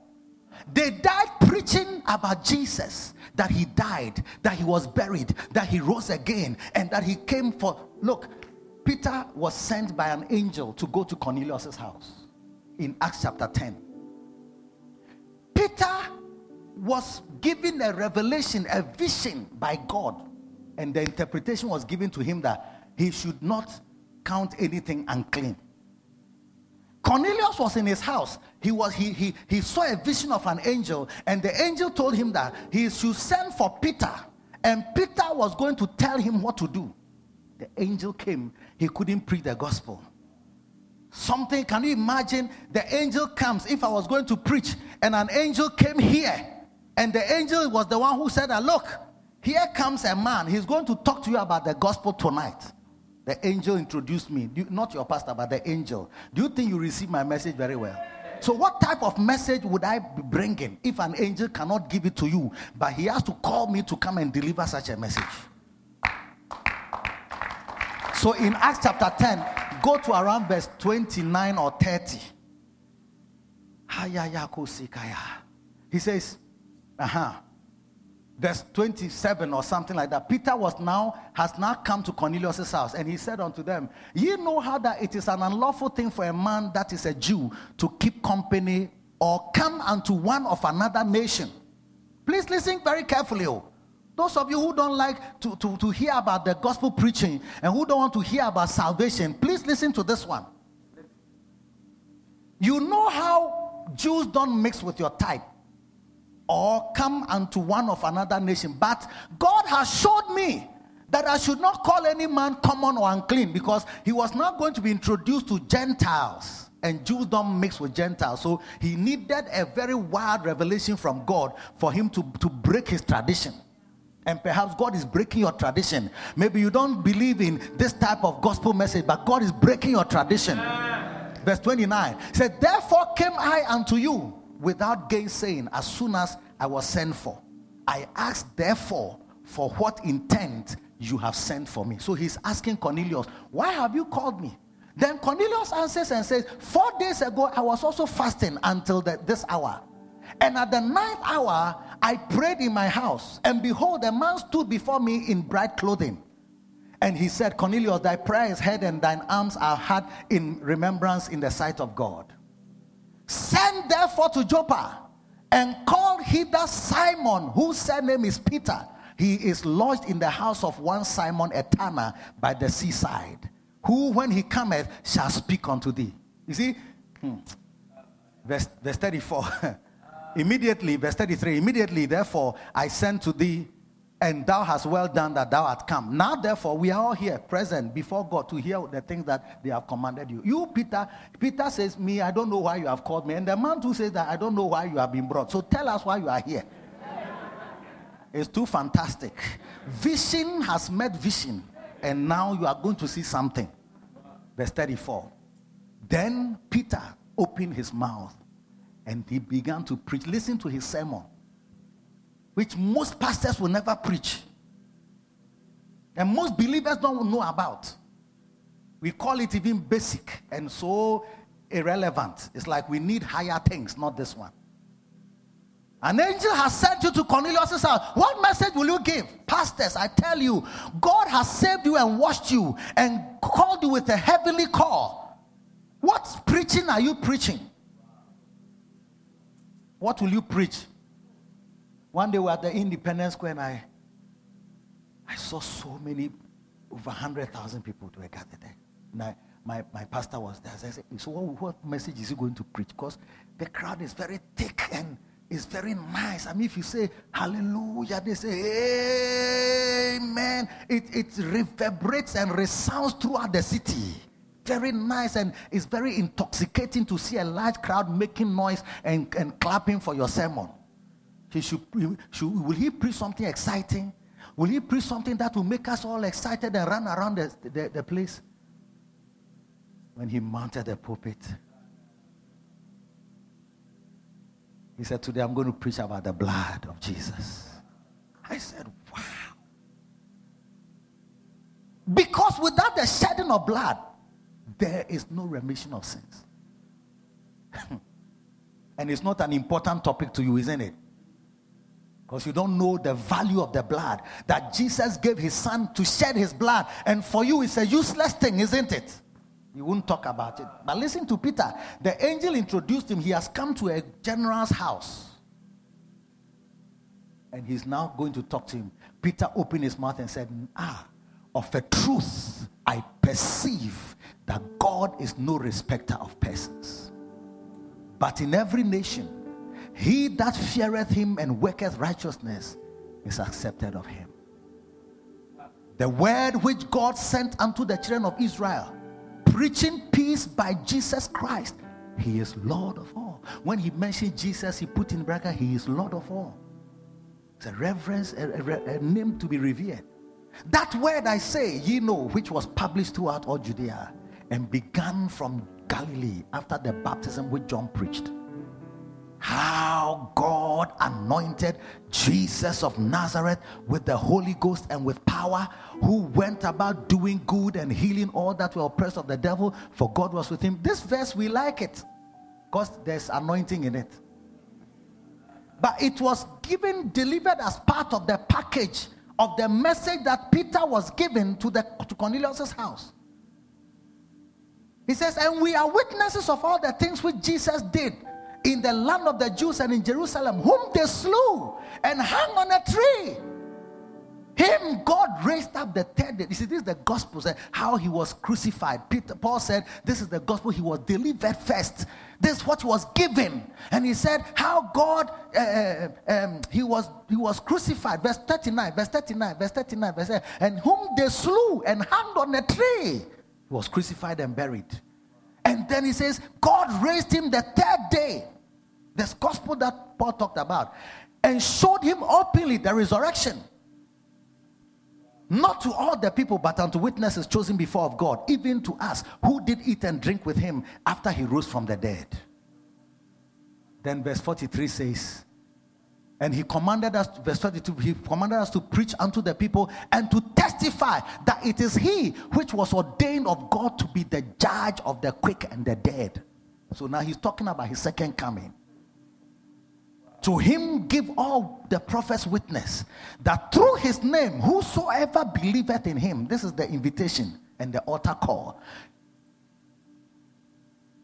They died preaching about Jesus, that he died, that he was buried, that he rose again, and that he came for. Look, Peter was sent by an angel to go to Cornelius' house in Acts chapter 10. Peter was given a revelation, a vision by God, and the interpretation was given to him that he should not count anything unclean. Cornelius was in his house. He, was, he, he, he saw a vision of an angel, and the angel told him that he should send for Peter, and Peter was going to tell him what to do. The angel came, he couldn't preach the gospel. Something, can you imagine? The angel comes. If I was going to preach, and an angel came here, and the angel was the one who said, ah, Look, here comes a man. He's going to talk to you about the gospel tonight. The angel introduced me, not your pastor, but the angel. Do you think you receive my message very well? So, what type of message would I be bringing if an angel cannot give it to you, but he has to call me to come and deliver such a message? So, in Acts chapter 10, go to around verse 29 or 30. He says, uh huh verse 27 or something like that peter was now has now come to cornelius' house and he said unto them ye know how that it is an unlawful thing for a man that is a jew to keep company or come unto one of another nation please listen very carefully oh. Those of you who don't like to, to, to hear about the gospel preaching and who don't want to hear about salvation please listen to this one you know how jews don't mix with your type or come unto one of another nation. But God has showed me that I should not call any man common or unclean because he was not going to be introduced to Gentiles. And Jews don't mix with Gentiles. So he needed a very wild revelation from God for him to, to break his tradition. And perhaps God is breaking your tradition. Maybe you don't believe in this type of gospel message, but God is breaking your tradition. Verse 29 said, Therefore came I unto you without gainsaying as soon as I was sent for. I asked, therefore, for what intent you have sent for me. So he's asking Cornelius, Why have you called me? Then Cornelius answers and says, Four days ago, I was also fasting until the, this hour. And at the ninth hour, I prayed in my house, and behold, a man stood before me in bright clothing. And he said, Cornelius, thy prayer is heard, and thine arms are had in remembrance in the sight of God. Send therefore to Joppa and call hither Simon, whose surname is Peter. He is lodged in the house of one Simon a tanner by the seaside, who when he cometh shall speak unto thee. You see, hmm. Verse, verse 34. immediately, verse 33. Immediately, therefore, I sent to thee, and thou hast well done that thou art come. Now, therefore, we are all here present before God to hear the things that they have commanded you. You, Peter, Peter says, Me, I don't know why you have called me. And the man too says that I don't know why you have been brought. So tell us why you are here. It's too fantastic. Vision has met vision, and now you are going to see something. Verse 34. Then Peter opened his mouth and he began to preach. Listen to his sermon, which most pastors will never preach. And most believers don't know about. We call it even basic and so irrelevant. It's like we need higher things, not this one. An angel has sent you to Cornelius' house. What message will you give? Pastors, I tell you, God has saved you and washed you and called you with a heavenly call. What preaching are you preaching? What will you preach? One day we were at the Independence Square and I, I saw so many, over 100,000 people were gathered there. And I, my, my pastor was there. I said, so what, what message is he going to preach? Because the crowd is very thick and it's very nice. I mean, if you say hallelujah, they say amen. It, it reverberates and resounds throughout the city. Very nice and it's very intoxicating to see a large crowd making noise and, and clapping for your sermon. He should, should, will he preach something exciting? Will he preach something that will make us all excited and run around the, the, the place? When he mounted the pulpit, He said, Today I'm going to preach about the blood of Jesus. I said, Wow. Because without the shedding of blood, there is no remission of sins. and it's not an important topic to you, isn't it? Because you don't know the value of the blood that Jesus gave his son to shed his blood. And for you, it's a useless thing, isn't it? You won't talk about it. But listen to Peter. The angel introduced him. He has come to a general's house. And he's now going to talk to him. Peter opened his mouth and said, Ah, of a truth, I perceive that God is no respecter of persons. But in every nation, he that feareth him and worketh righteousness is accepted of him. The word which God sent unto the children of Israel preaching peace by Jesus Christ. He is Lord of all. When he mentioned Jesus, he put in bracket, He is Lord of all. It's a reverence, a, a, a name to be revered. That word I say, ye know, which was published throughout all Judea and began from Galilee after the baptism which John preached how God anointed Jesus of Nazareth with the Holy Ghost and with power, who went about doing good and healing all that were oppressed of the devil, for God was with him. This verse, we like it because there's anointing in it. But it was given, delivered as part of the package of the message that Peter was given to, the, to Cornelius' house. He says, And we are witnesses of all the things which Jesus did in the land of the Jews and in Jerusalem, whom they slew and hung on a tree. Him God raised up the third day. You see, this is the gospel, how he was crucified. Peter Paul said, This is the gospel, he was delivered first. This is what was given. And he said, How God uh, uh, um, he was he was crucified. Verse 39, verse 39, verse 39, verse 39, and whom they slew and hung on a tree. He was crucified and buried. And then he says, God raised him the third day. This gospel that Paul talked about. And showed him openly the resurrection. Not to all the people, but unto witnesses chosen before of God, even to us who did eat and drink with him after he rose from the dead. Then verse 43 says, and he commanded us, verse 22, he commanded us to preach unto the people and to testify that it is he which was ordained of God to be the judge of the quick and the dead. So now he's talking about his second coming. To him give all the prophets witness that through his name, whosoever believeth in him, this is the invitation and the altar call,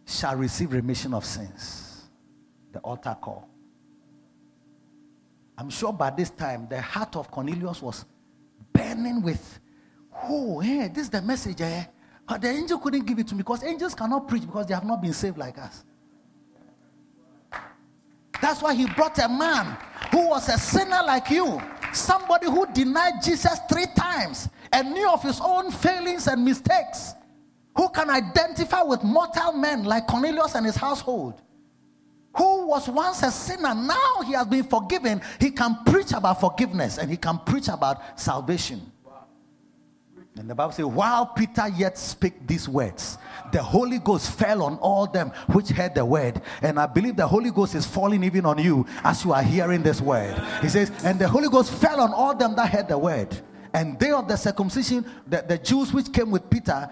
shall receive remission of sins. The altar call. I'm sure by this time the heart of Cornelius was burning with, oh, hey, this is the message. Eh? But the angel couldn't give it to me because angels cannot preach because they have not been saved like us. That's why he brought a man who was a sinner like you, somebody who denied Jesus three times and knew of his own failings and mistakes, who can identify with mortal men like Cornelius and his household who was once a sinner, now he has been forgiven. He can preach about forgiveness and he can preach about salvation. And the Bible says, while Peter yet spake these words, the Holy Ghost fell on all them which heard the word. And I believe the Holy Ghost is falling even on you as you are hearing this word. He says, and the Holy Ghost fell on all them that heard the word. And they of the circumcision, the, the Jews which came with Peter,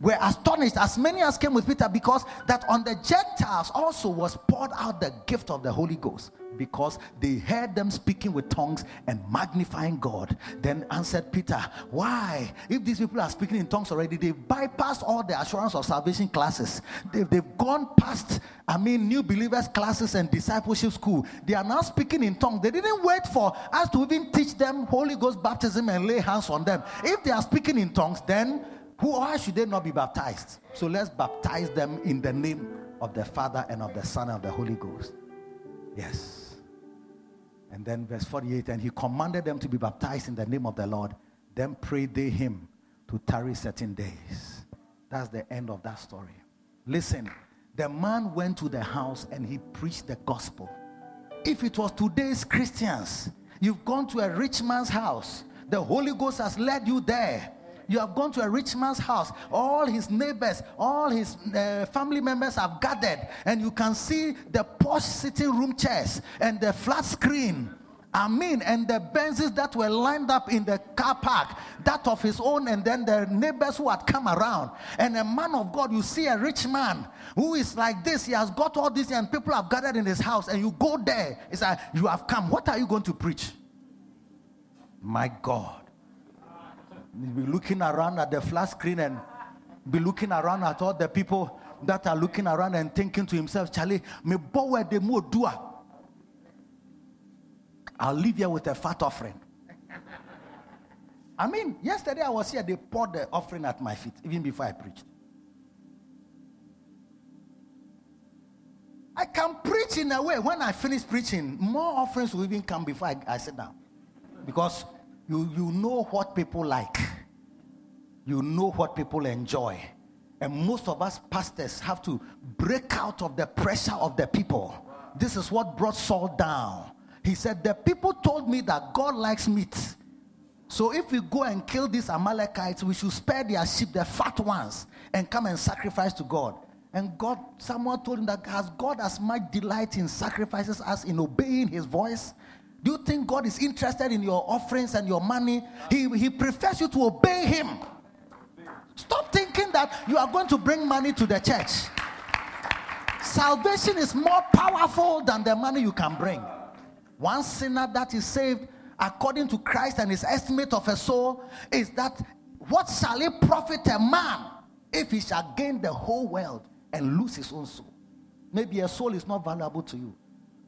were astonished, as many as came with Peter, because that on the Gentiles also was poured out the gift of the Holy Ghost, because they heard them speaking with tongues and magnifying God. Then answered Peter, Why? If these people are speaking in tongues already, they've bypassed all the assurance of salvation classes. They've, they've gone past, I mean, new believers classes and discipleship school. They are now speaking in tongues. They didn't wait for us to even teach them Holy Ghost baptism and lay hands on them. If they are speaking in tongues, then who, why should they not be baptized? So let's baptize them in the name of the Father and of the Son and of the Holy Ghost. Yes. And then verse 48 and he commanded them to be baptized in the name of the Lord. Then prayed they him to tarry certain days. That's the end of that story. Listen, the man went to the house and he preached the gospel. If it was today's Christians, you've gone to a rich man's house, the Holy Ghost has led you there you have gone to a rich man's house. All his neighbors, all his uh, family members have gathered, and you can see the posh sitting room chairs and the flat screen. I mean, and the Benzes that were lined up in the car park, that of his own, and then the neighbors who had come around. And a man of God, you see a rich man who is like this, he has got all this, and people have gathered in his house, and you go there, it's like, you have come. What are you going to preach? My God be looking around at the flat screen and be looking around at all the people that are looking around and thinking to himself, Charlie, me bow the more doer. Ah. I'll leave here with a fat offering. I mean, yesterday I was here, they poured the offering at my feet, even before I preached. I can preach in a way when I finish preaching, more offerings will even come before I, I sit down. Because you, you know what people like, you know what people enjoy. And most of us pastors have to break out of the pressure of the people. This is what brought Saul down. He said, The people told me that God likes meat. So if we go and kill these Amalekites, we should spare their sheep, the fat ones, and come and sacrifice to God. And God, someone told him that has God as much delight in sacrifices as in obeying his voice? Do you think God is interested in your offerings and your money? He, he prefers you to obey Him. Stop thinking that you are going to bring money to the church. Salvation is more powerful than the money you can bring. One sinner that is saved according to Christ and his estimate of a soul is that what shall it profit a man if he shall gain the whole world and lose his own soul? Maybe a soul is not valuable to you.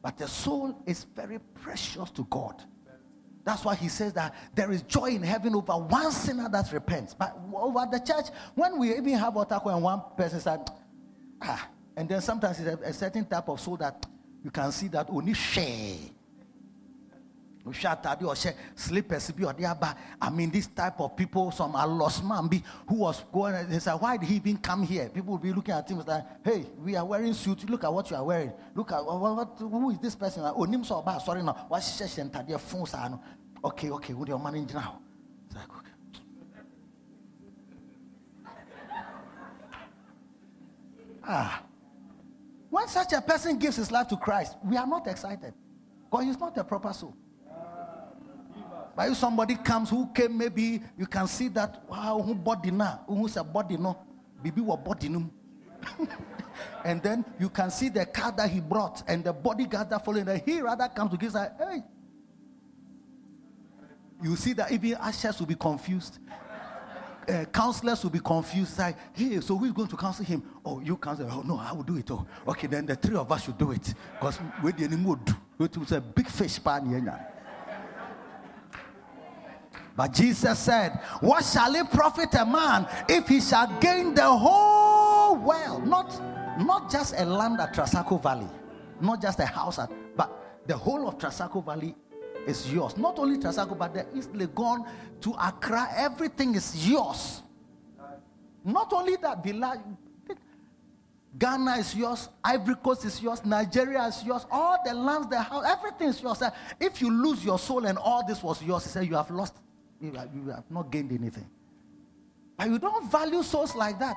But the soul is very precious to God. That's why he says that there is joy in heaven over one sinner that repents. But over the church, when we even have Otako and one person said, ah, and then sometimes it's a, a, certain type of soul that you can see that only share slippers i mean this type of people some are lost man be who was going they said why did he even come here? People will be looking at him like hey we are wearing suits look at what you are wearing. Look at what, what who is this person? Oh, onim sɛ ɔba sorry no wahyehyɛ hyɛ ntadeɛ fon saa no. Okay okay wo deɛ ɔma no gyina hɔ it's like okay. Ah. When such a person gives his life to Christ we are not excited. Because he's not a proper soul but if somebody comes who came, maybe you can see that wow, who body now, who's a body no, baby what body no. and then you can see the car that he brought and the bodyguard that following that he rather comes to give say, hey. You see that even ushers will be confused. Uh, counselors will be confused. Like, hey, so who's going to counsel him? Oh, you counsel. Oh, no, I will do it. Oh, okay, then the three of us should do it. Because we didn't do it. was a big fish pan. But Jesus said, What shall it profit a man if he shall gain the whole world? Not, not just a land at Trasacco Valley. not just a house, at, but the whole of Trasacco Valley is yours. Not only Trasacco, but the East Legon to Accra, everything is yours. Not only that, Ghana is yours, Ivory Coast is yours, Nigeria is yours, all the lands, the house, everything is yours. If you lose your soul and all this was yours, he said, You have lost, you have, you have not gained anything. But you don't value souls like that.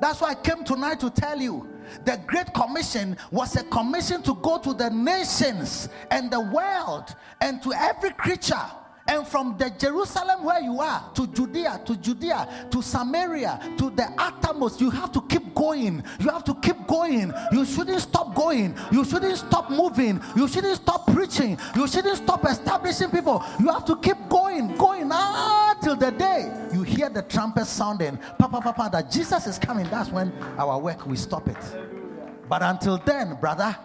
That's why I came tonight to tell you the Great Commission was a commission to go to the nations and the world and to every creature and from the Jerusalem where you are to Judea, to Judea, to Samaria, to the uttermost, you have to keep going. You have to keep going. You shouldn't stop going. You shouldn't stop moving. You shouldn't stop preaching. You shouldn't stop establishing people. You have to keep going, going until the day you hear the trumpet sounding, papa, papa, that Jesus is coming. That's when our work we stop it. But until then, brother,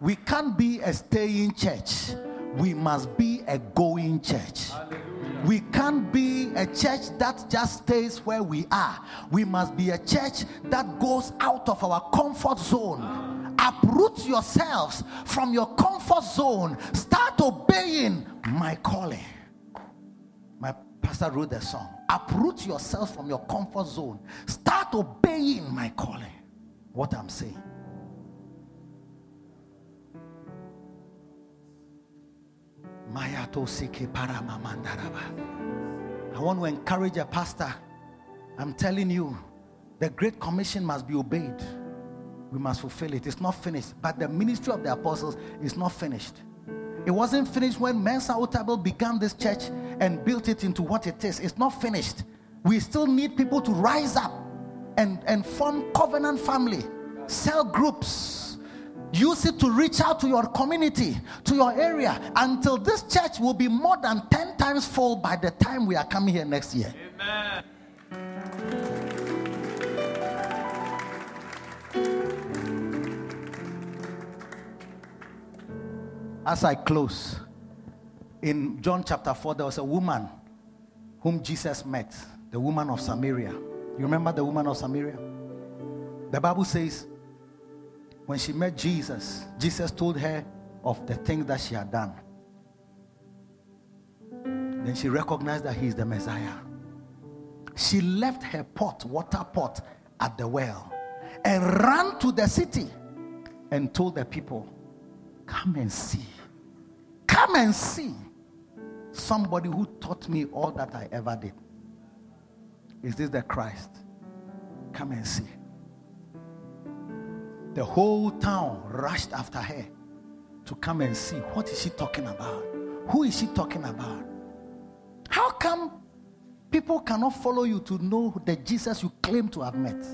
we can't be a staying church we must be a going church. We can't be a church that just stays where we are. We must be a church that goes out of our comfort zone. Ah. Uproot yourselves from your comfort zone. Start obeying my calling. My pastor wrote the song. Uproot yourself from your comfort zone. Start obeying my calling. What I'm saying. I want to encourage a pastor. I'm telling you, the Great Commission must be obeyed. We must fulfill it. It's not finished. But the ministry of the apostles is not finished. It wasn't finished when Mensa Otabil began this church and built it into what it is. It's not finished. We still need people to rise up and, and form covenant family, cell groups Use it to reach out to your community, to your area, until this church will be more than 10 times full by the time we are coming here next year. Amen. As I close, in John chapter 4, there was a woman whom Jesus met, the woman of Samaria. You remember the woman of Samaria? The Bible says when she met Jesus, Jesus told her of the things that she had done. Then she recognized that he is the Messiah. She left her pot, water pot, at the well and ran to the city and told the people, Come and see. Come and see somebody who taught me all that I ever did. Is this the Christ? Come and see. The whole town rushed after her to come and see what is she talking about? Who is she talking about? How come people cannot follow you to know the Jesus you claim to have met?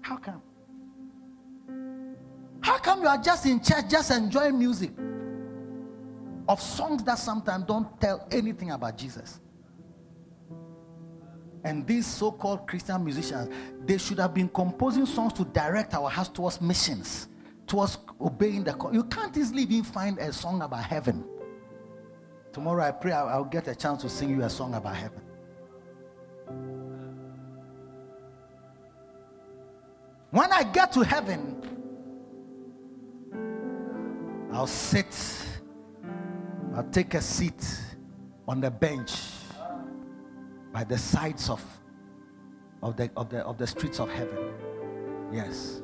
How come? How come you are just in church, just enjoying music of songs that sometimes don't tell anything about Jesus? And these so called Christian musicians, they should have been composing songs to direct our hearts towards missions, towards obeying the call. You can't easily even find a song about heaven. Tomorrow, I pray I'll, I'll get a chance to sing you a song about heaven. When I get to heaven, I'll sit, I'll take a seat on the bench by the sides of, of, the, of, the, of the streets of heaven. Yes.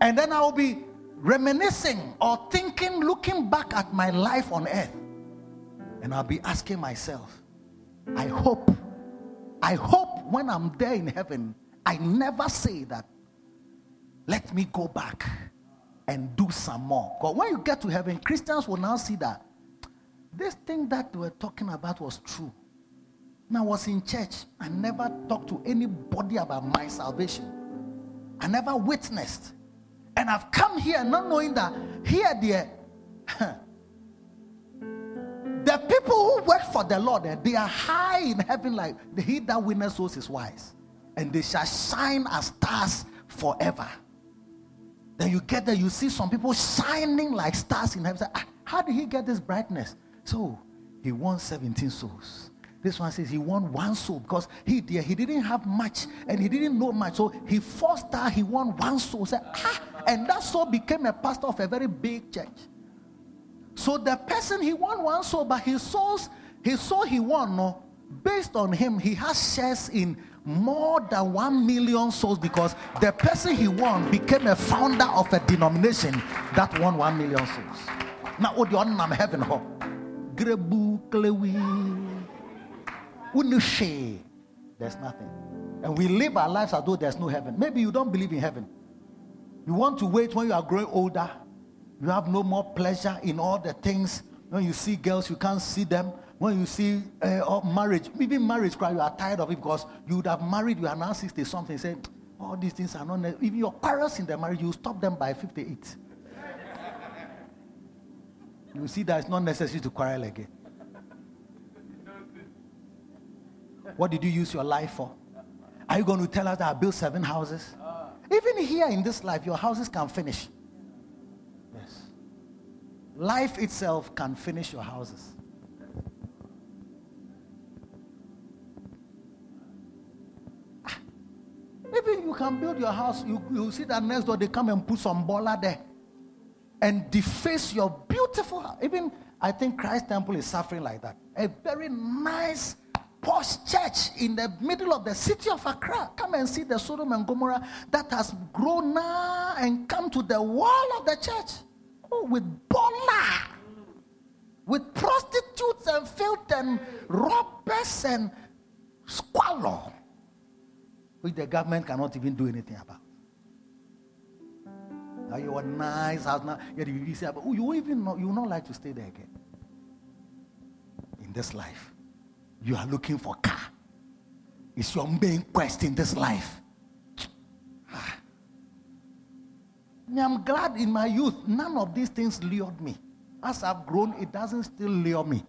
And then I will be reminiscing or thinking, looking back at my life on earth. And I'll be asking myself, I hope, I hope when I'm there in heaven, I never say that, let me go back and do some more. Because when you get to heaven, Christians will now see that this thing that we were talking about was true. When I was in church, I never talked to anybody about my salvation. I never witnessed. And I've come here not knowing that here, there, the people who work for the Lord, eh, they are high in heaven, like he that winners souls is wise, and they shall shine as stars forever. Then you get there, you see some people shining like stars in heaven. ah, how did he get this brightness? So he won 17 souls. This one says he won one soul because he did, he didn't have much and he didn't know much. So he forced her, he won one soul. Said, ah, and that soul became a pastor of a very big church. So the person he won one soul, but his souls, his soul he won, no, based on him, he has shares in more than one million souls because the person he won became a founder of a denomination that won one million souls. Now, what do you heaven? Grebu klewi. There's nothing. And we live our lives as though there's no heaven. Maybe you don't believe in heaven. You want to wait when you are growing older. You have no more pleasure in all the things. When you see girls, you can't see them. When you see uh, marriage, even marriage, cry, you are tired of it because you would have married, you are now 60 something, saying, all these things are not. Even your parents in the marriage, you stop them by 58. you see that it's not necessary to quarrel again. What did you use your life for? Are you going to tell us that I built seven houses? Even here in this life, your houses can finish. Yes. Life itself can finish your houses. Ah. Even you can build your house, you, you see that next door they come and put some baller there and deface your beautiful house. Even I think Christ Temple is suffering like that. A very nice posh church in the middle of the city of Accra. Come and see the Sodom and Gomorrah that has grown now and come to the wall of the church. Oh, with bola, with prostitutes and filth and robbers and squalor, which the government cannot even do anything about. Now you are nice house now. You say, oh, you even know, you will not like to stay there again in this life you are looking for car. It's your main quest in this life. I'm glad in my youth, none of these things lured me. As I've grown, it doesn't still lure me.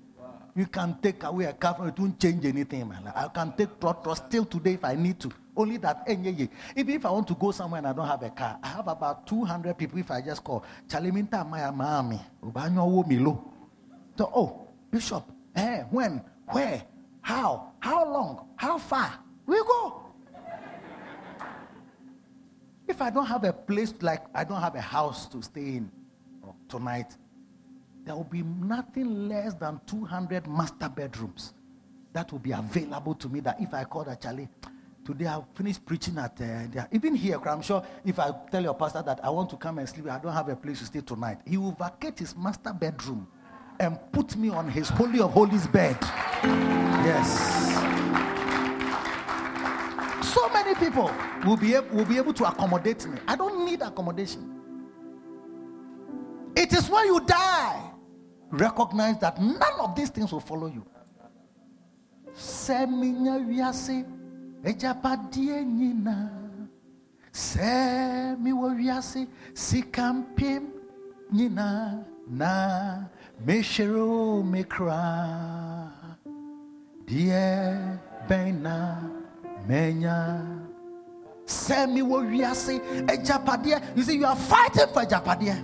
You can take away a car, it won't change anything in my life. I can take trotro still today if I need to. Only that, even if I want to go somewhere and I don't have a car, I have about 200 people if I just call. Chaliminta Maya Mami, So, oh, Bishop, eh, when, where? How? How long? How far? We go. if I don't have a place like I don't have a house to stay in tonight, there will be nothing less than 200 master bedrooms that will be available to me. That if I call that Charlie, today I'll finish preaching at uh, even here. I'm sure if I tell your pastor that I want to come and sleep, I don't have a place to stay tonight. He will vacate his master bedroom and put me on his holy of holies bed. Yes. So many people will be, able, will be able to accommodate me. I don't need accommodation. It is when you die, recognize that none of these things will follow you. Wiase mekra deɛ bɛn na menya. Sɛ mewɔ wiase agyapadeɛ you see you are fighting for agyapadeɛ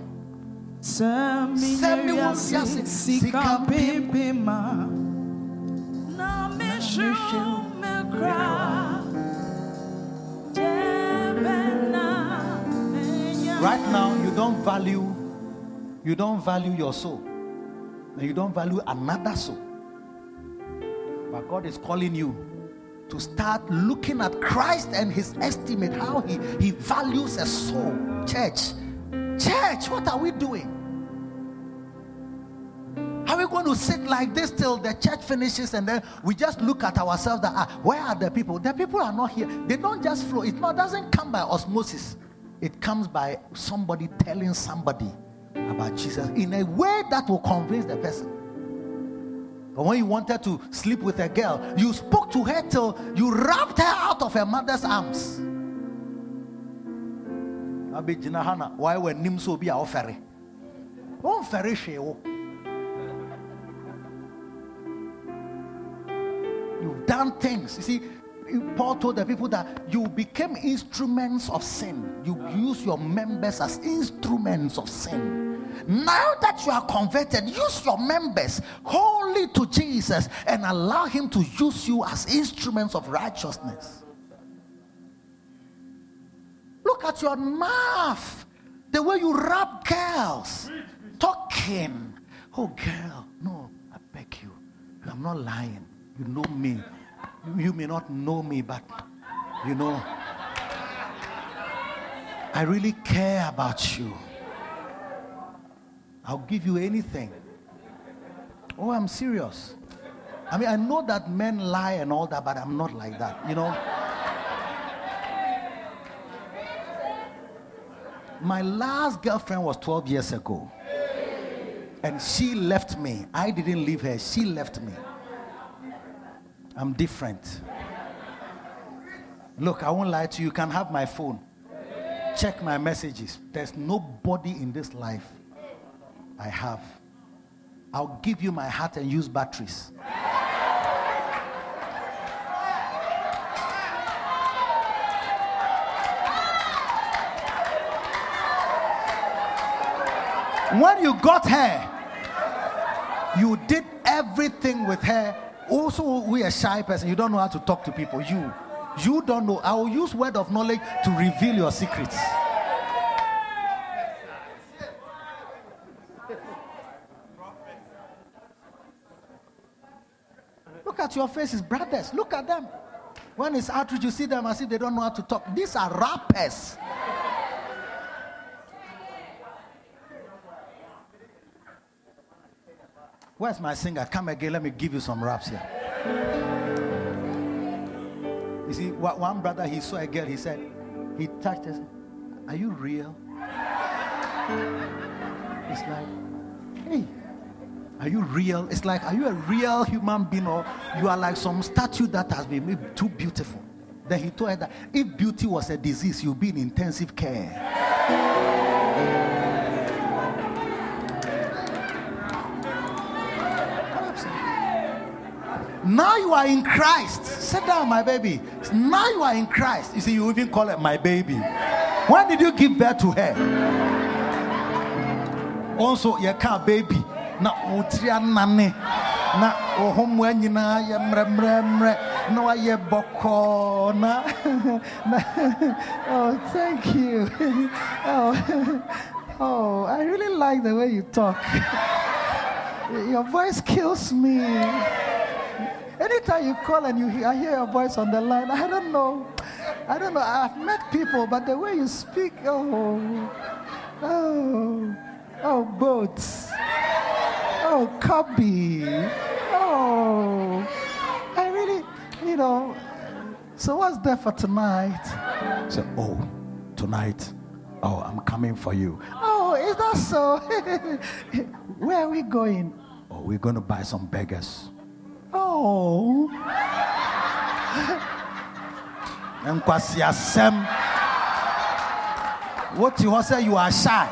sɛ mewɔ wiase sika pimpima na mehyew mekra Right now, you don't value, you don't value your soul, and you don't value another soul. But God is calling you to start looking at Christ and his estimate, how he, he values a soul. Church, church, what are we doing? Are we going to sit like this till the church finishes and then we just look at ourselves that ah, where are the people? The people are not here. They don't just flow. It doesn't come by osmosis. It comes by somebody telling somebody about Jesus in a way that will convince the person. But when you wanted to sleep with a girl, you spoke to her till you wrapped her out of her mother's arms. Why were Nimso be our ferry? Don't ferry You've done things. You see, Paul told the people that you became instruments of sin. You use your members as instruments of sin. Now that you are converted, use your members wholly to Jesus and allow Him to use you as instruments of righteousness. Look at your mouth, the way you rub girls, talking. Oh, girl, no, I beg you. I'm not lying. You know me. You, may not know me, but you know, I really care about you. I'll give you anything. Oh, I'm serious. I mean, I know that men lie and all that, but I'm not like that, you know. My last girlfriend was 12 years ago. And she left me. I didn't leave her. She left me. I'm different. Look, I won't lie to you. You can have my phone. Check my messages. There's nobody in this life I have. I'll give you my heart and use batteries. When you got her, you did everything with her. Also, we a shy person. You don't know how to talk to people. You, you don't know. I will use word of knowledge to reveal your secrets. Look at your faces, brothers. Look at them. When it's outreach, you see them as if they don't know how to talk. These are rappers. Where's my singer? Come again. Let me give you some raps here. You see, one brother he saw a girl. He said, he touched her. Are you real? It's like, hey, are you real? It's like, are you a real human being or you are like some statue that has been made too beautiful? Then he told her that if beauty was a disease, you'd be in intensive care. Now you are in Christ. Sit down, my baby. Now you are in Christ. You see, you even call it my baby. When did you give birth to her? Also, you can't baby. Na utria nane. Na ohomwe nyina ye mre mre mre. No aye na. Oh, thank you. Oh, oh, I really like the way you talk. Your voice kills me. Anytime you call and you hear, I hear your voice on the line, I don't know. I don't know. I've met people, but the way you speak, oh, oh, oh, boats, oh, cubby, oh, I really, you know. So what's there for tonight? So, oh, tonight, oh, I'm coming for you. Oh, is that so? Where are we going? Oh, we're going to buy some beggars. Oh. Nkwasi asem. What you say you are shy.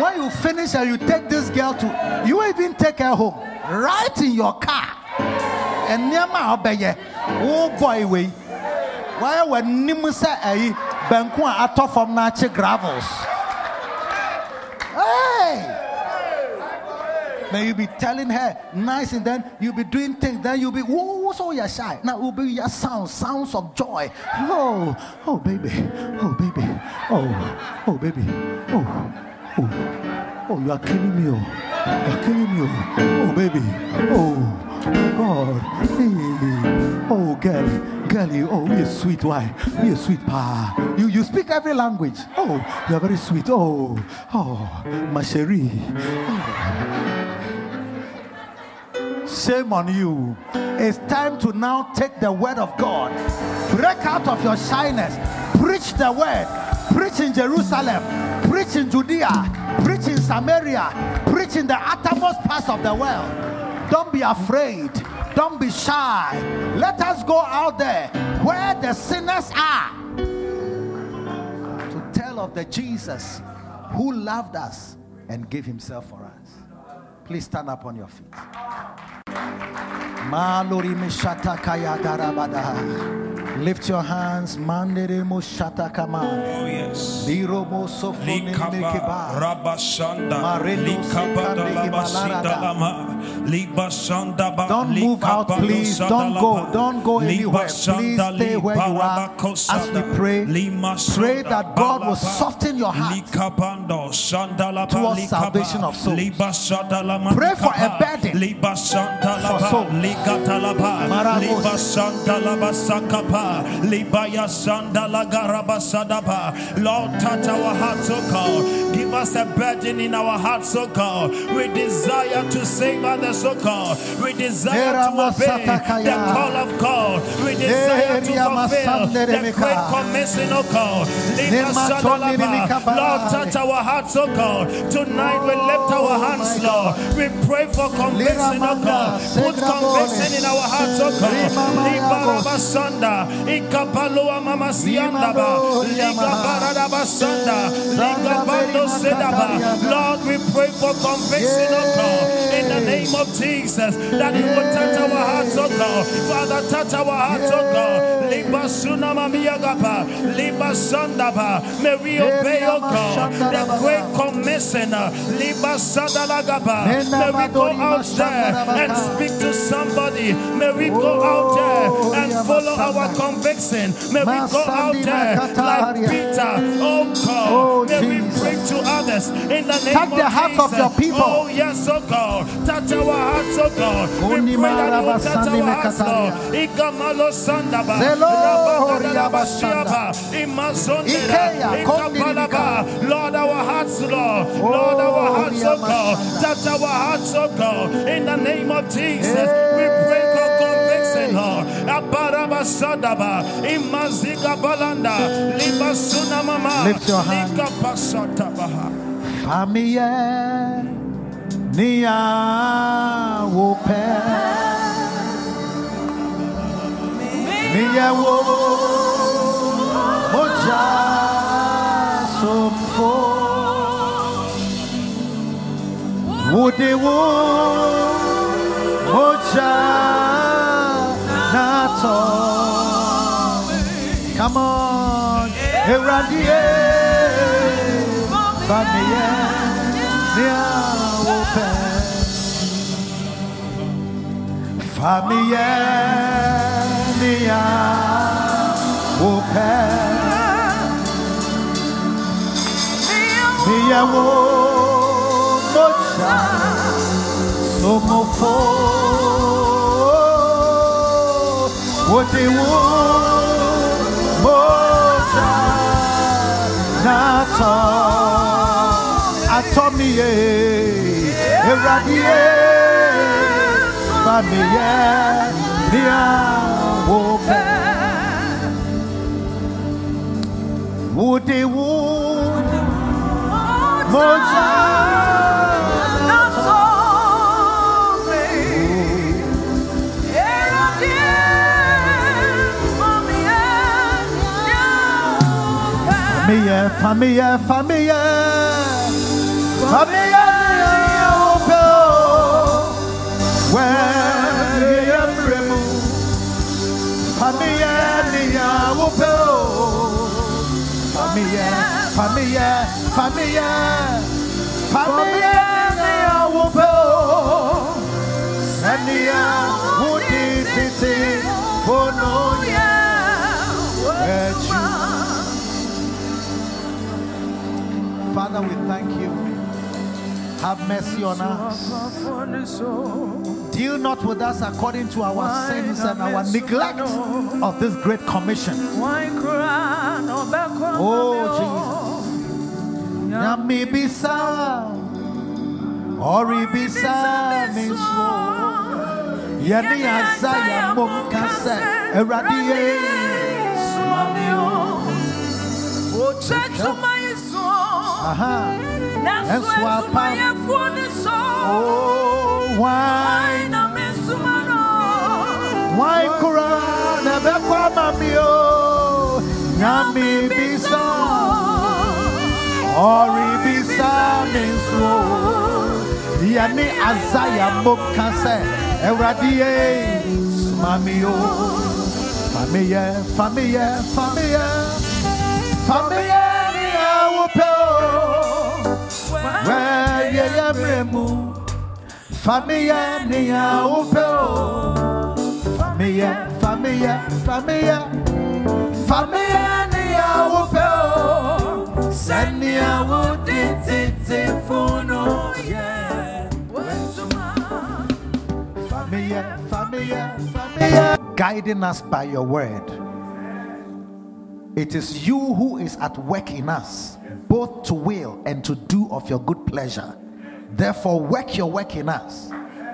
When you finish and you take this girl to, you even take her home right in your car. And near my obeye, oh boy, way. Why when Nimusa eh, a Bankwa ato from Nachi gravels? Then you'll be telling her nice, and then you'll be doing things. Then you'll be, whoa, so you're shy. Now will be your sounds, sounds of joy. Oh, oh, baby. Oh, baby. Oh, oh, baby. Oh, oh, oh, you are killing me. Oh, you are killing me. Oh, oh baby. Oh, oh, God. Hey. Oh, girl. Girlie. Oh, you're sweet. Why? You're sweet, pa. You, you speak every language. Oh, you're very sweet. Oh, oh, ma chérie. Oh. Shame on you. It's time to now take the word of God. Break out of your shyness. Preach the word. Preach in Jerusalem. Preach in Judea. Preach in Samaria. Preach in the uttermost parts of the world. Don't be afraid. Don't be shy. Let us go out there where the sinners are to tell of the Jesus who loved us and gave himself for us. Please stand up on your feet. Lift your hands. Oh, yes. Jesus. Liromo sofone Likaba mekeba. Rabashanda Marelo sekande imalarada. Lama Libasanda Ba Don't move out, please. Don't go. Don't go anywhere. Please stay where you are as we pray. Pray that God will soften your heart. Towards salvation of souls. Pray for a burden. For souls. Likatalaba Marabos. Libasandalaba Sakapa Libaya Sandalagaraba Sadaba. Lord touch our hearts oh God. Give us a burden in our hearts oh God. We desire to save others oh God. We desire to obey the call of God. We eh, desire to fulfill the great commission oh God. Lord touch our hearts oh God. Tonight we lift our oh, hands Lord we pray for conviction oh God. Put conviction in our hearts oh God. Libarabasanda Ikapaloa Mama Siandaba Ligabaradabasanda Ligabando Sedaba. Lord we pray for conviction oh God in the name of Jesus that it will touch our hearts oh God. Father touch our hearts oh God. Libasuna Mamiagaba Libasandaba. May we obey oh God the great commissioner. Libasadalagaba may we go out there and speak to somebody. May we go out there and follow our conviction. May we go out there like Peter. Oh Oh, God may we bring to others in the name Touch of the hearts of your people. oh yes oh God. Touch our hearts oh God. We pray that you touch our hearts Lord. Ikamalo Sandaba. Zelo Rabakadabashiaba Imazondera. Ikeya, Ikapalaba Lord our hearts Lord. Oh, Lord our hearts oh God. Touch our hearts oh God. In the name of Jesus we pray for conviction Lord. Abaraba Sadaba Imaziga Balanda Libasuna Mama Lift your hand. Likapasatabaha. Familia Nia Wope. Nia Wo Wo Moja Nato. Come on. Eradier Familia Nia Wope. Familia Nia Wope. Eradie Nia Wope Woody Wood Moja Familia, familia, familia Familia Nia Wope Where you remu Familia Nia Wope Familia, familia, familia Familia. Nia Wope Sania Woody Titi Fono Father, we thank you. Have mercy on us. Deal not with us according to our sins and our neglect of this great commission. Oh, Jesus. Ori bisa. Yeni azaya mumkase, eradie, sumamio. Aha. Oh, why, why kura nebe kwa mamio. Nyame bisa, ori bisa minso. Yeni azaya mumkase, eradie, sumamio. Familia, familia, familia, familia, ya mremu. Familia ni ya upeo. Familia, familia, familia. Familia ni ya upeo. Seni ya utititi funu yeah. Familia, familia, familia. Guiding us by your word. It is you who is at work in us, both to will and to do of your good pleasure. Therefore, work your work in us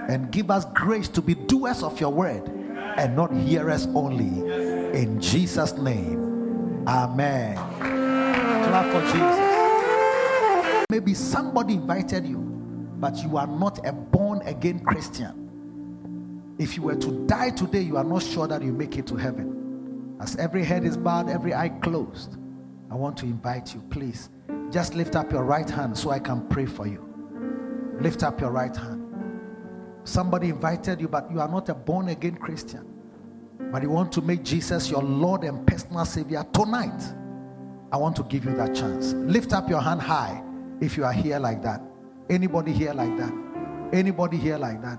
and give us grace to be doers of your word and not hearers only. In Jesus' name, Amen. Clap for Jesus. Maybe somebody invited you, but you are not a born again Christian. If you were to die today, you are not sure that you make it to heaven. As every head is bowed, every eye closed, I want to invite you, please. Just lift up your right hand so I can pray for you. Lift up your right hand. Somebody invited you, but you are not a born again Christian. But you want to make Jesus your Lord and personal Savior tonight. I want to give you that chance. Lift up your hand high if you are here like that. Anybody here like that? Anybody here like that?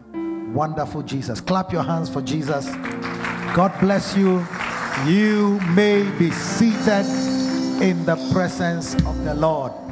Wonderful Jesus. Clap your hands for Jesus. God bless you. You may be seated in the presence of the Lord.